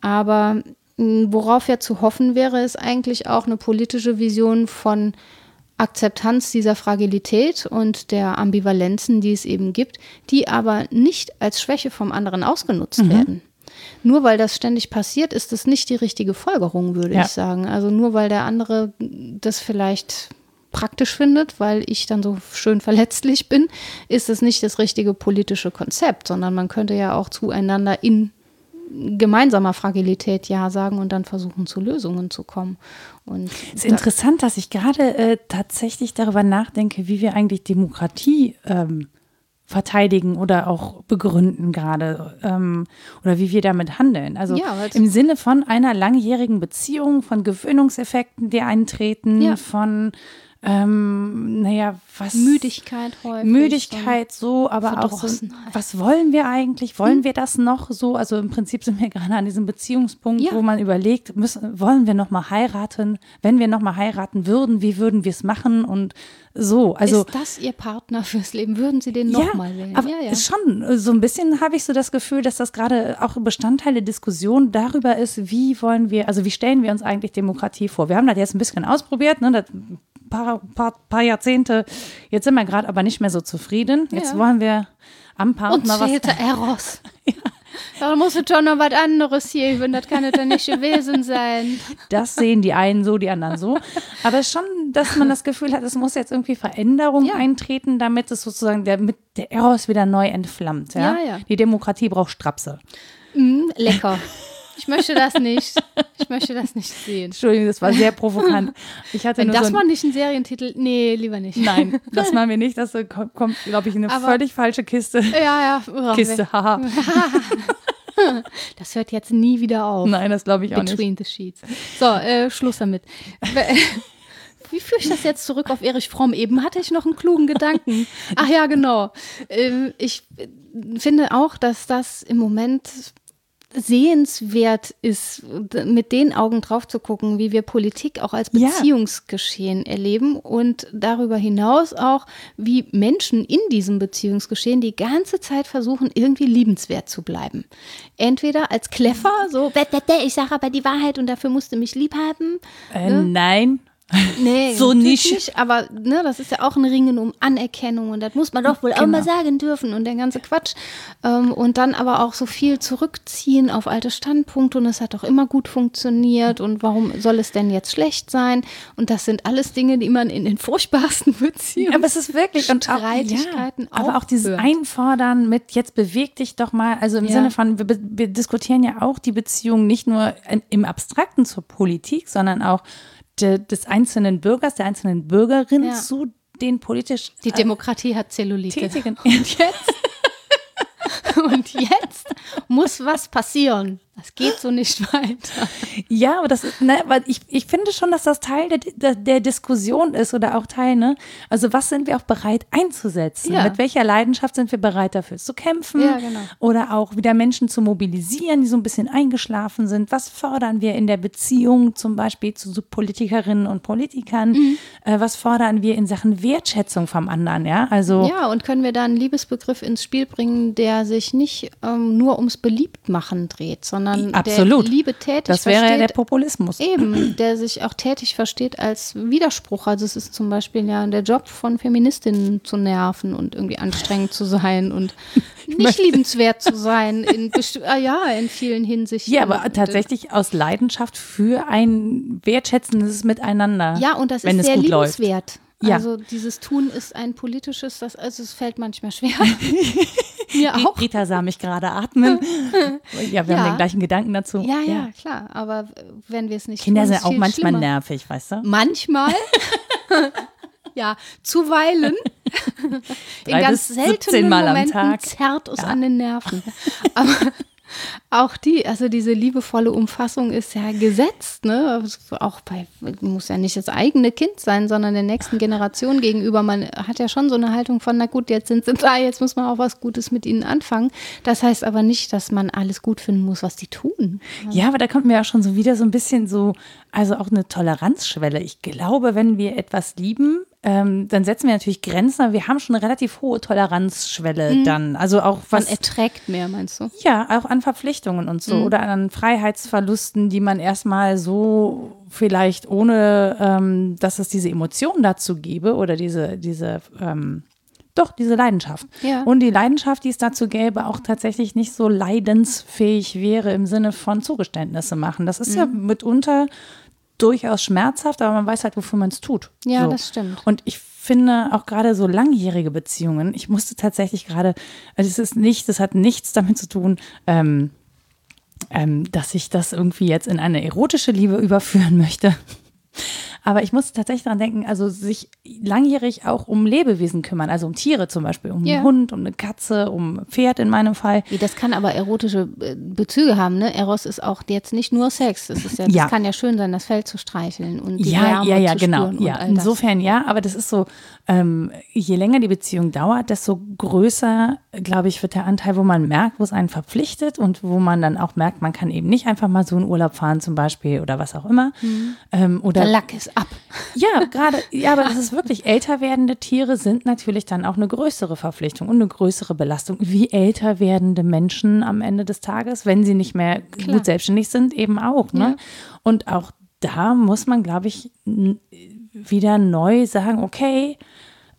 Aber worauf ja zu hoffen wäre, ist eigentlich auch eine politische Vision von Akzeptanz dieser Fragilität und der Ambivalenzen, die es eben gibt, die aber nicht als Schwäche vom anderen ausgenutzt mhm. werden. Nur weil das ständig passiert, ist das nicht die richtige Folgerung, würde ja. ich sagen. Also nur weil der andere das vielleicht praktisch findet, weil ich dann so schön verletzlich bin, ist es nicht das richtige politische Konzept, sondern man könnte ja auch zueinander in gemeinsamer Fragilität Ja sagen und dann versuchen, zu Lösungen zu kommen. Und
es ist interessant, dass ich gerade äh, tatsächlich darüber nachdenke, wie wir eigentlich Demokratie ähm, verteidigen oder auch begründen gerade ähm, oder wie wir damit handeln. Also ja, im Sinne von einer langjährigen Beziehung, von Gewöhnungseffekten, die eintreten, ja. von ähm, naja, was.
Müdigkeit häufig.
Müdigkeit so, aber auch so, was wollen wir eigentlich? Wollen hm? wir das noch so? Also im Prinzip sind wir gerade an diesem Beziehungspunkt, ja. wo man überlegt, müssen, wollen wir noch mal heiraten? Wenn wir noch mal heiraten würden, wie würden wir es machen? Und so, also.
Ist das Ihr Partner fürs Leben? Würden Sie den noch
ja,
wählen?
Aber ja, ja. schon, so ein bisschen habe ich so das Gefühl, dass das gerade auch Bestandteil der Diskussion darüber ist, wie wollen wir, also wie stellen wir uns eigentlich Demokratie vor? Wir haben das jetzt ein bisschen ausprobiert, ne? Das paar, paar, paar Jahrzehnte. Jetzt sind wir gerade aber nicht mehr so zufrieden. Jetzt wollen wir am Partner
was. *laughs* Eros. ja. Da muss es schon noch was anderes hier, das kann es dann nicht gewesen sein.
Das sehen die einen so, die anderen so. Aber schon, dass man das Gefühl hat, es muss jetzt irgendwie Veränderung ja. eintreten, damit es sozusagen der, mit der Eros wieder neu entflammt. Ja? Ja, ja. Die Demokratie braucht Strapse.
Mm, lecker. Ich möchte das nicht. Ich möchte das nicht sehen.
Entschuldigung, das war sehr provokant.
Ich hatte Wenn das so mal nicht ein Serientitel, nee, lieber nicht.
Nein, das *laughs* machen wir nicht. Das kommt, glaube ich, in eine Aber, völlig falsche Kiste.
Ja,
ja. Kiste, haha.
das hört jetzt nie wieder auf.
Nein, das glaube ich auch
Between
nicht.
the Sheets. So, äh, Schluss damit. *laughs* Wie führe ich das jetzt zurück auf Erich Fromm? Eben hatte ich noch einen klugen Gedanken. Ach ja, genau. Ähm, ich finde auch, dass das im Moment sehenswert ist, mit den Augen drauf zu gucken, wie wir Politik auch als Beziehungsgeschehen ja. erleben und darüber hinaus auch, wie Menschen in diesem Beziehungsgeschehen die ganze Zeit versuchen, irgendwie liebenswert zu bleiben. Entweder als Kleffer, so, ich sage aber die Wahrheit und dafür musst du mich lieb haben.
Äh, ne? Nein,
Nee, so nicht. nicht. Aber ne, das ist ja auch ein Ringen um Anerkennung und das muss man doch wohl genau. auch mal sagen dürfen und der ganze Quatsch. Ähm, und dann aber auch so viel zurückziehen auf alte Standpunkte und es hat doch immer gut funktioniert und warum soll es denn jetzt schlecht sein? Und das sind alles Dinge, die man in den furchtbarsten Beziehungen.
Aber es ist wirklich und Streitigkeiten auch, ja, aber auch dieses hört. Einfordern mit jetzt beweg dich doch mal, also im ja. Sinne von wir, wir diskutieren ja auch die Beziehung nicht nur im Abstrakten zur Politik, sondern auch de, des einzelnen Bürgers, der einzelnen Bürgerin ja. zu den politisch.
Die Demokratie hat Zellulite.
Tätigen.
Und jetzt? *laughs* und jetzt muss was passieren. Das geht so nicht *laughs* weiter.
Ja, aber das ist, ne, weil ich, ich finde schon, dass das Teil der, der, der, Diskussion ist oder auch Teil, ne? Also was sind wir auch bereit einzusetzen? Ja. Mit welcher Leidenschaft sind wir bereit dafür zu kämpfen?
Ja, genau.
Oder auch wieder Menschen zu mobilisieren, die so ein bisschen eingeschlafen sind. Was fördern wir in der Beziehung zum Beispiel zu Politikerinnen und Politikern? Mhm. Äh, was fordern wir in Sachen Wertschätzung vom anderen, ja? Also.
Ja, und können wir da einen Liebesbegriff ins Spiel bringen, der sich nicht ähm, nur ums Beliebtmachen dreht, sondern sondern
Absolut.
der Liebe tätig
Das wäre versteht, ja der Populismus.
Eben, der sich auch tätig versteht als Widerspruch. Also es ist zum Beispiel ja der Job von Feministinnen zu nerven und irgendwie anstrengend zu sein und *laughs* nicht liebenswert zu sein in ah ja, in vielen Hinsichten.
Ja, aber tatsächlich aus Leidenschaft für ein wertschätzendes Miteinander.
Ja, und das ist sehr liebenswert. Läuft. Ja. Also dieses Tun ist ein politisches, das, also es fällt manchmal schwer. *laughs*
Mir auch. Rita sah mich gerade atmen. *laughs* ja, wir ja. haben den gleichen Gedanken dazu.
Ja, ja, ja, klar. Aber wenn wir es nicht
Kinder tun, sind auch manchmal schlimmer. nervig, weißt du?
Manchmal. *laughs* ja, zuweilen. In ganz seltenen Momenten
am Tag.
zerrt es an den Nerven. Aber auch die, also diese liebevolle Umfassung ist ja gesetzt, ne? Auch bei, muss ja nicht das eigene Kind sein, sondern der nächsten Generation gegenüber. Man hat ja schon so eine Haltung von, na gut, jetzt sind sie da, jetzt muss man auch was Gutes mit ihnen anfangen. Das heißt aber nicht, dass man alles gut finden muss, was die tun.
Ja, aber da kommt mir ja schon so wieder so ein bisschen so, also auch eine Toleranzschwelle. Ich glaube, wenn wir etwas lieben, ähm, dann setzen wir natürlich Grenzen, aber wir haben schon eine relativ hohe Toleranzschwelle mhm. dann. Also auch was.
Man erträgt mehr, meinst du?
Ja, auch an Verpflichtungen und so mhm. oder an Freiheitsverlusten, die man erstmal so vielleicht ohne, ähm, dass es diese Emotion dazu gäbe oder diese, diese ähm, doch, diese Leidenschaft. Ja. Und die Leidenschaft, die es dazu gäbe, auch tatsächlich nicht so leidensfähig wäre im Sinne von Zugeständnisse machen. Das ist mhm. ja mitunter durchaus schmerzhaft, aber man weiß halt, wofür man es tut.
Ja, so. das stimmt.
Und ich finde auch gerade so langjährige Beziehungen, ich musste tatsächlich gerade, also es ist nicht, das hat nichts damit zu tun, ähm, ähm, dass ich das irgendwie jetzt in eine erotische Liebe *laughs* überführen möchte. Aber ich musste tatsächlich daran denken, also sich langjährig auch um Lebewesen kümmern, also um Tiere zum Beispiel, um ja. einen Hund, um eine Katze, um ein Pferd in meinem Fall.
Das kann aber erotische äh, Bezüge haben, ne? Eros ist auch jetzt nicht nur Sex. Das, ist ja, ja. kann ja schön sein, das Fell zu streicheln und die
ja,
Wärme
ja, ja, zu genau. Ja, insofern ja, aber das ist so, ähm, je länger die Beziehung dauert, desto größer, glaube ich, wird der Anteil, wo man merkt, wo es einen verpflichtet und wo man dann auch merkt, man kann eben nicht einfach mal so in Urlaub fahren zum Beispiel oder was auch immer. Mhm.
Ähm, oder der Lack ist ab. *laughs*
Ja, gerade, ja, aber das ist wirklich, älter werdende Tiere sind natürlich dann auch eine größere Verpflichtung und eine größere Belastung, wie älter werdende Menschen am Ende des Tages, wenn sie nicht mehr Klar. gut selbstständig sind, eben auch. Ne? Ja. Und auch da muss man, glaube ich, wieder neu sagen, okay,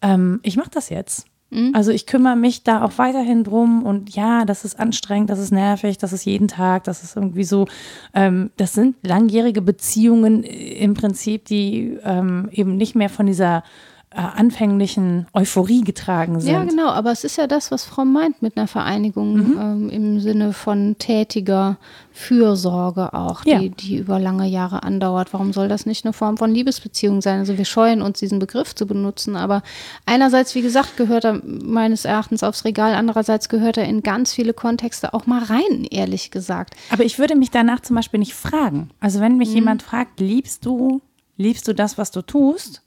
ähm, ich mache das jetzt. Mhm. Also ich kümmere mich da auch weiterhin drum und ja, das ist anstrengend, das ist nervig, das ist jeden Tag, das ist irgendwie so, ähm, das sind langjährige Beziehungen im Prinzip, die ähm, eben nicht mehr von dieser äh, anfänglichen Euphorie getragen sind.
Ja, genau, aber es ist ja das, was Frau meint mit einer Vereinigung mhm. ähm, im Sinne von tätiger Fürsorge auch, die, ja. die über lange Jahre andauert. Warum soll das nicht eine Form von Liebesbeziehung sein? Also wir scheuen uns, diesen Begriff zu benutzen, aber einerseits, wie gesagt, gehört er meines Erachtens aufs Regal, andererseits gehört er in ganz viele Kontexte auch mal rein, ehrlich gesagt.
Aber ich würde mich danach zum Beispiel nicht fragen. Also wenn mich mhm. jemand fragt, liebst du, liebst du das, was du tust?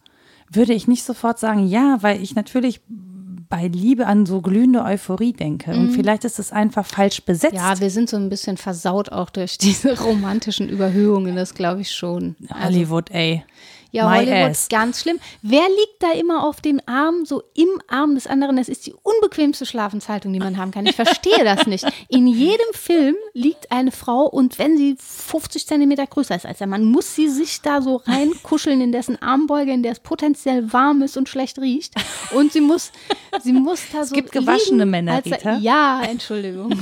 Würde ich nicht sofort sagen, ja, weil ich natürlich bei Liebe an so glühende Euphorie denke. Und mhm. vielleicht ist es einfach falsch besetzt.
Ja, wir sind so ein bisschen versaut auch durch *laughs* diese romantischen Überhöhungen, das glaube ich schon.
Hollywood, also, ey.
Ja, My Hollywood, ass. ganz schlimm. Wer liegt da immer auf dem Arm, so im Arm des anderen? Das ist die unbequemste Schlafenshaltung, die man haben kann. Ich verstehe das nicht. In jedem Film liegt eine Frau und wenn sie 50 Zentimeter größer ist als der Mann, muss sie sich da so reinkuscheln in dessen Armbeuge, in der es potenziell warm ist und schlecht riecht. Und sie muss, sie muss da so.
Es gibt gewaschene Männer,
Rita. Ja, Entschuldigung.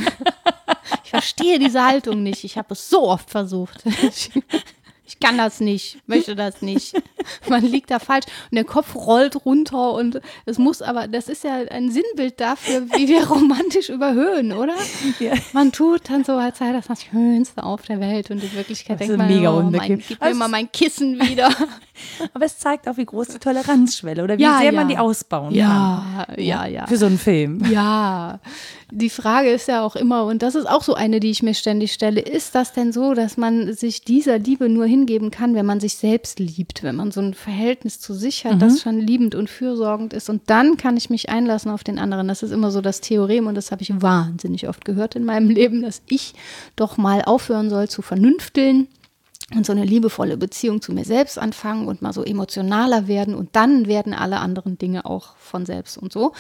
Ich verstehe diese Haltung nicht. Ich habe es so oft versucht *laughs* ich kann das nicht, möchte das nicht. *laughs* Man liegt da falsch und der Kopf rollt runter und es muss aber, das ist ja ein Sinnbild dafür, wie wir *laughs* romantisch überhöhen, oder? Ja. Man tut dann so, als sei das das Schönste auf der Welt und in Wirklichkeit denkt man, mega oh, mein, gib mir mal mein Kissen wieder. *laughs* *laughs*
aber es zeigt auch, wie groß die Toleranzschwelle oder wie ja, sehr ja. man die ausbauen
ja, kann. Ja, ja, ja.
Für so einen Film.
Ja, die Frage ist ja auch immer, und das ist auch so eine, die ich mir ständig stelle, ist das denn so, dass man sich dieser Liebe nur hingeben kann, wenn man sich selbst liebt, wenn man so ein Verhältnis zu sich hat, mhm. das schon liebend und fürsorgend ist und dann kann ich mich einlassen auf den anderen. Das ist immer so das Theorem und das habe ich wahnsinnig oft gehört in meinem *laughs* Leben, dass ich doch mal aufhören soll zu vernünfteln und so eine liebevolle Beziehung zu mir selbst anfangen und mal so emotionaler werden und dann werden alle anderen Dinge auch von selbst und so.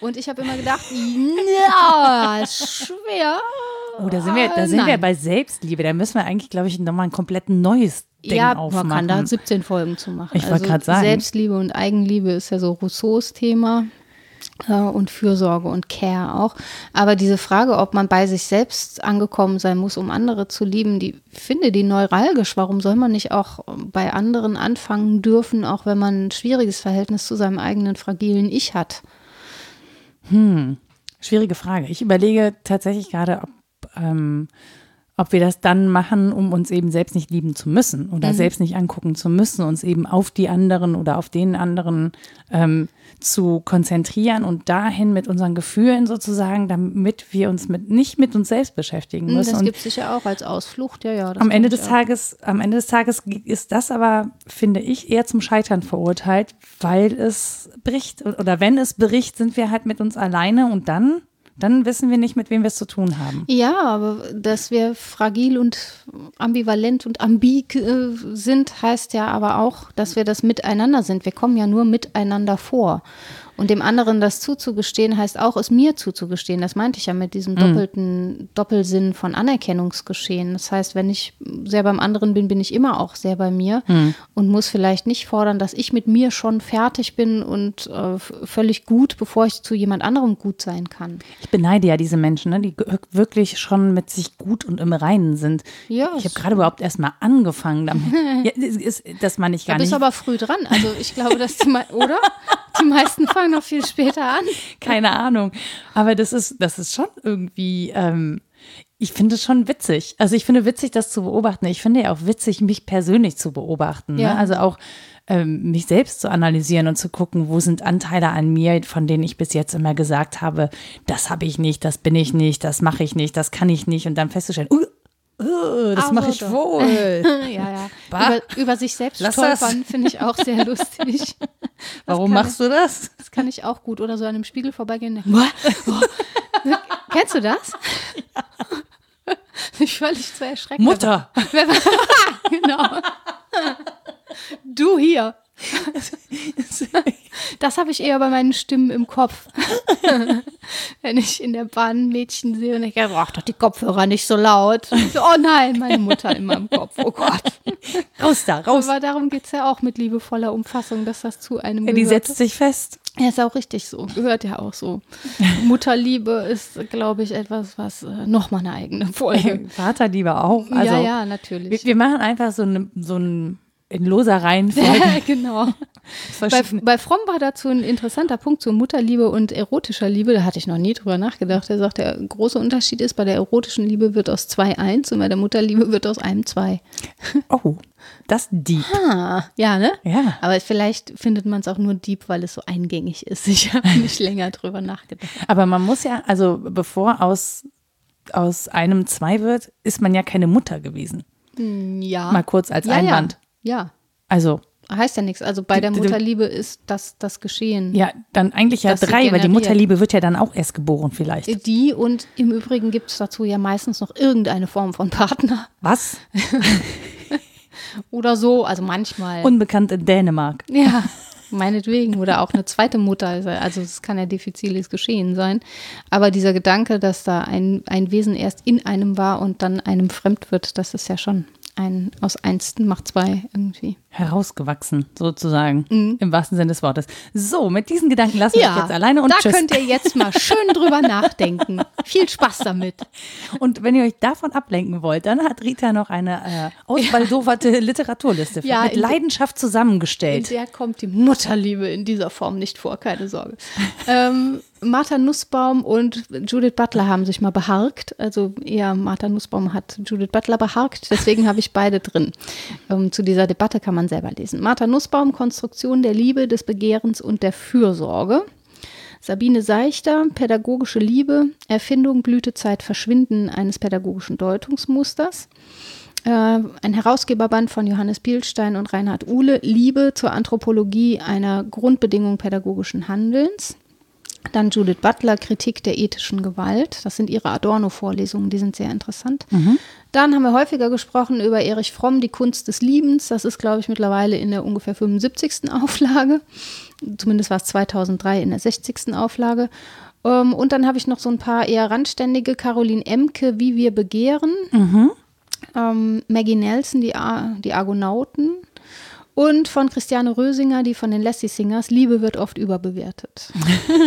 Und ich habe immer gedacht, ja, ist schwer.
Oh, da sind wir, da sind wir bei Selbstliebe. Da müssen wir eigentlich, glaube ich, nochmal ein komplett neues Ding ja, aufmachen.
man kann da 17 Folgen zu machen.
Ich wollte also gerade sagen.
Selbstliebe und Eigenliebe ist ja so Rousseaus Thema und Fürsorge und Care auch. Aber diese Frage, ob man bei sich selbst angekommen sein muss, um andere zu lieben, die finde die neuralgisch. Warum soll man nicht auch bei anderen anfangen dürfen, auch wenn man ein schwieriges Verhältnis zu seinem eigenen fragilen Ich hat?
Hm, schwierige Frage. Ich überlege tatsächlich gerade, ob ähm, ob wir das dann machen, um uns eben selbst nicht lieben zu müssen oder mhm. selbst nicht angucken zu müssen, uns eben auf die anderen oder auf den anderen ähm, zu konzentrieren und dahin mit unseren Gefühlen sozusagen, damit wir uns mit nicht mit uns selbst beschäftigen mhm, müssen. Das
gibt es sicher auch als Ausflucht, ja, ja.
Am Ende des Tages, am Ende des Tages ist das aber, finde ich, eher zum Scheitern verurteilt, weil es bricht oder wenn es bricht, sind wir halt mit uns alleine und dann dann wissen wir nicht, mit wem wir es zu tun haben.
Ja, aber dass wir fragil und ambivalent und ambig äh, sind, heißt ja aber auch, dass wir das miteinander sind. Wir kommen ja nur miteinander vor. Und dem anderen das zuzugestehen, heißt auch, es mir zuzugestehen. Das meinte ich ja mit diesem mhm. doppelten Doppelsinn von Anerkennungsgeschehen. Das heißt, wenn ich sehr beim anderen bin, bin ich immer auch sehr bei mir mhm. und muss vielleicht nicht fordern, dass ich mit mir schon fertig bin und äh, völlig gut, bevor ich zu jemand anderem gut sein kann.
Ich beneide ja diese Menschen, ne, die wirklich schon mit sich gut und im Reinen sind. Ja, ich habe gerade überhaupt erst mal angefangen damit. *laughs* ja, das, das meine ich gar
da bist
nicht.
Du aber früh dran. Also ich glaube, dass die, oder? *laughs* Die meisten fangen noch viel später an.
Keine Ahnung. Aber das ist, das ist schon irgendwie, ähm, ich finde es schon witzig. Also ich finde witzig, das zu beobachten. Ich finde ja auch witzig, mich persönlich zu beobachten. Ne? Ja. Ne? Also auch ähm, mich selbst zu analysieren und zu gucken, wo sind Anteile an mir, von denen ich bis jetzt immer gesagt habe, das habe ich nicht, das bin ich nicht, das mache ich nicht, das kann ich nicht. Und dann festzustellen, uh, Uh, das mache ich wohl. *laughs*
ja, ja. *laughs* Über, über, sich selbst Lass stolpern finde ich auch sehr lustig. *laughs*
Warum machst du das?
Das kann ich auch gut. Oder so an einem Spiegel vorbeigehen. Oh. Kennst du das? Ja. Ich völlig zu erschrecken.
Mutter.
genau. Du hier. *laughs* Das habe ich eher bei meinen Stimmen im Kopf. *laughs* Wenn ich in der Bahn Mädchen sehe und ich denke, ach doch die Kopfhörer nicht so laut. So, oh nein, meine Mutter in meinem Kopf. Oh Gott. *laughs*
Raus da, raus.
Aber darum geht es ja auch mit liebevoller Umfassung, dass das zu einem
ja, Die setzt sich fest.
Ja, ist auch richtig so. Gehört ja auch so. Mutterliebe ist, glaube ich, etwas, was äh, nochmal eine eigene Folge.
Vaterliebe auch. Also,
ja, ja, natürlich.
Wir, wir machen einfach so, eine, so ein in loser Reihenfolge.
Ja, *laughs* genau. bei, bei Fromm war dazu ein interessanter Punkt zu Mutterliebe und erotischer Liebe. Da hatte ich noch nie drüber nachgedacht. Er sagt, der große Unterschied ist, bei der erotischen Liebe wird aus zwei eins und bei der Mutterliebe wird aus einem zwei. *laughs*
Oh, das deep.
Ah, ja, ne?
Ja.
Aber vielleicht findet man es auch nur deep, weil es so eingängig ist. Ich habe *laughs* nicht länger drüber nachgedacht.
Aber man muss ja, also bevor aus, aus einem zwei wird, ist man ja keine Mutter gewesen.
Hm, ja.
Mal kurz als ja, Einwand.
Ja. Ja.
Also
Heißt ja nichts. Also bei der Mutterliebe ist das das Geschehen.
Ja, dann eigentlich ja drei, weil die Mutterliebe wird ja dann auch erst geboren vielleicht.
Die und im Übrigen gibt es dazu ja meistens noch irgendeine Form von Partner.
Was? *laughs*
Oder so, also manchmal.
Unbekannt in Dänemark.
Ja, meinetwegen. Oder auch eine zweite Mutter. Also es kann ja diffiziles Geschehen sein. Aber dieser Gedanke, dass da ein, ein Wesen erst in einem war und dann einem fremd wird, das ist ja schon ein aus Einsten macht zwei irgendwie.
Herausgewachsen, sozusagen, mhm. im wahrsten Sinne des Wortes. So, mit diesen Gedanken lassen ja, wir euch jetzt alleine und
da
tschüss.
könnt ihr jetzt mal schön drüber *laughs* nachdenken. Viel Spaß damit.
Und wenn ihr euch davon ablenken wollt, dann hat Rita noch eine äh, ausbaldowerte ja. Literaturliste für, ja, mit Leidenschaft zusammengestellt.
In der kommt die Mutterliebe in dieser Form nicht vor, keine Sorge. *laughs* ähm, Martha Nussbaum und Judith Butler haben sich mal beharkt. Also eher Martha Nussbaum hat Judith Butler beharkt. Deswegen habe ich beide drin. Ähm, zu dieser Debatte kann man selber lesen. Martha Nussbaum, Konstruktion der Liebe, des Begehrens und der Fürsorge. Sabine Seichter, Pädagogische Liebe, Erfindung, Blütezeit, Verschwinden eines pädagogischen Deutungsmusters. Äh, ein Herausgeberband von Johannes Bielstein und Reinhard Uhle, Liebe zur Anthropologie einer Grundbedingung pädagogischen Handelns. Dann Judith Butler, Kritik der ethischen Gewalt. Das sind ihre Adorno-Vorlesungen, die sind sehr interessant. Mhm. Dann haben wir häufiger gesprochen über Erich Fromm, die Kunst des Liebens. Das ist, glaube ich, mittlerweile in der ungefähr 75. Auflage. Zumindest war es 2003 in der 60. Auflage. Ähm, und dann habe ich noch so ein paar eher randständige. Caroline Emke, Wie wir begehren. Mhm. Ähm, Maggie Nelson, die, Ar die Argonauten. Und von Christiane Rösinger, die von den Lassie Singers, Liebe wird oft überbewertet.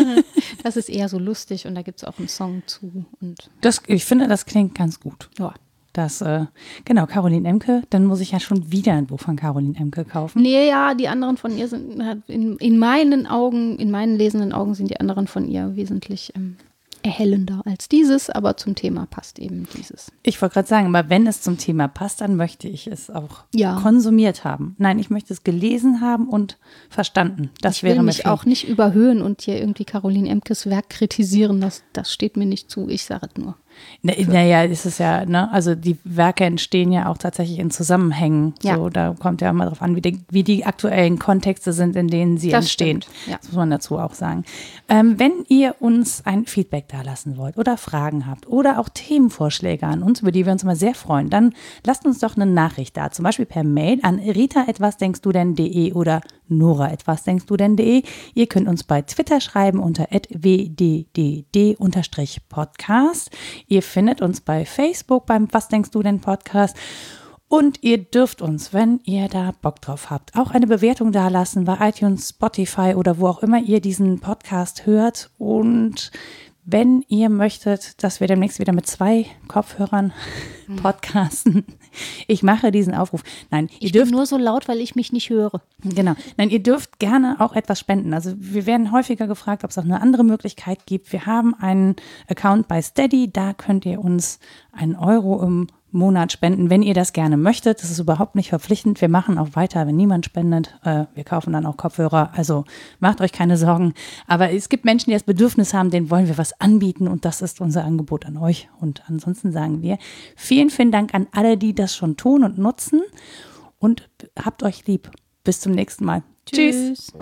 *laughs* das ist eher so lustig und da gibt es auch einen Song zu. Und
das, ich finde, das klingt ganz gut.
Ja.
Das, äh, genau, Caroline Emke, dann muss ich ja schon wieder ein Buch von Caroline Emke kaufen.
Nee, ja, die anderen von ihr sind, in, in meinen Augen, in meinen lesenden Augen sind die anderen von ihr wesentlich ähm, erhellender als dieses, aber zum Thema passt eben dieses.
Ich wollte gerade sagen, aber wenn es zum Thema passt, dann möchte ich es auch ja. konsumiert haben. Nein, ich möchte es gelesen haben und verstanden. Das
ich
wäre
will mich auch nicht überhöhen und hier irgendwie Caroline Emkes Werk kritisieren. Das, das steht mir nicht zu. Ich sage es nur.
Naja, ist es ja, ne? Also die Werke entstehen ja auch tatsächlich in Zusammenhängen. Ja. So, da kommt ja immer darauf an, wie die, wie die aktuellen Kontexte sind, in denen sie das entstehen. Ja. Das muss man dazu auch sagen. Ähm, wenn ihr uns ein Feedback da lassen wollt oder Fragen habt oder auch Themenvorschläge an uns, über die wir uns immer sehr freuen, dann lasst uns doch eine Nachricht da. Zum Beispiel per Mail an rita etwas denkst du denn.de oder Nora etwas denkst du denn.de. Ihr könnt uns bei Twitter schreiben unter wddd-podcast. Ihr findet uns bei Facebook beim Was denkst du denn Podcast. Und ihr dürft uns, wenn ihr da Bock drauf habt, auch eine Bewertung dalassen bei iTunes, Spotify oder wo auch immer ihr diesen Podcast hört. Und wenn ihr möchtet, dass wir demnächst wieder mit zwei Kopfhörern hm. podcasten, ich mache diesen Aufruf. Nein,
ihr ich dürft nur so laut, weil ich mich nicht höre.
Genau. Nein, ihr dürft gerne auch etwas spenden. Also wir werden häufiger gefragt, ob es auch eine andere Möglichkeit gibt. Wir haben einen Account bei Steady, da könnt ihr uns einen Euro im Monat spenden, wenn ihr das gerne möchtet. Das ist überhaupt nicht verpflichtend. Wir machen auch weiter, wenn niemand spendet. Äh, wir kaufen dann auch Kopfhörer. Also macht euch keine Sorgen. Aber es gibt Menschen, die das Bedürfnis haben, denen wollen wir was anbieten und das ist unser Angebot an euch. Und ansonsten sagen wir vielen, vielen Dank an alle, die das schon tun und nutzen und habt euch lieb. Bis zum nächsten Mal. Tschüss. Tschüss.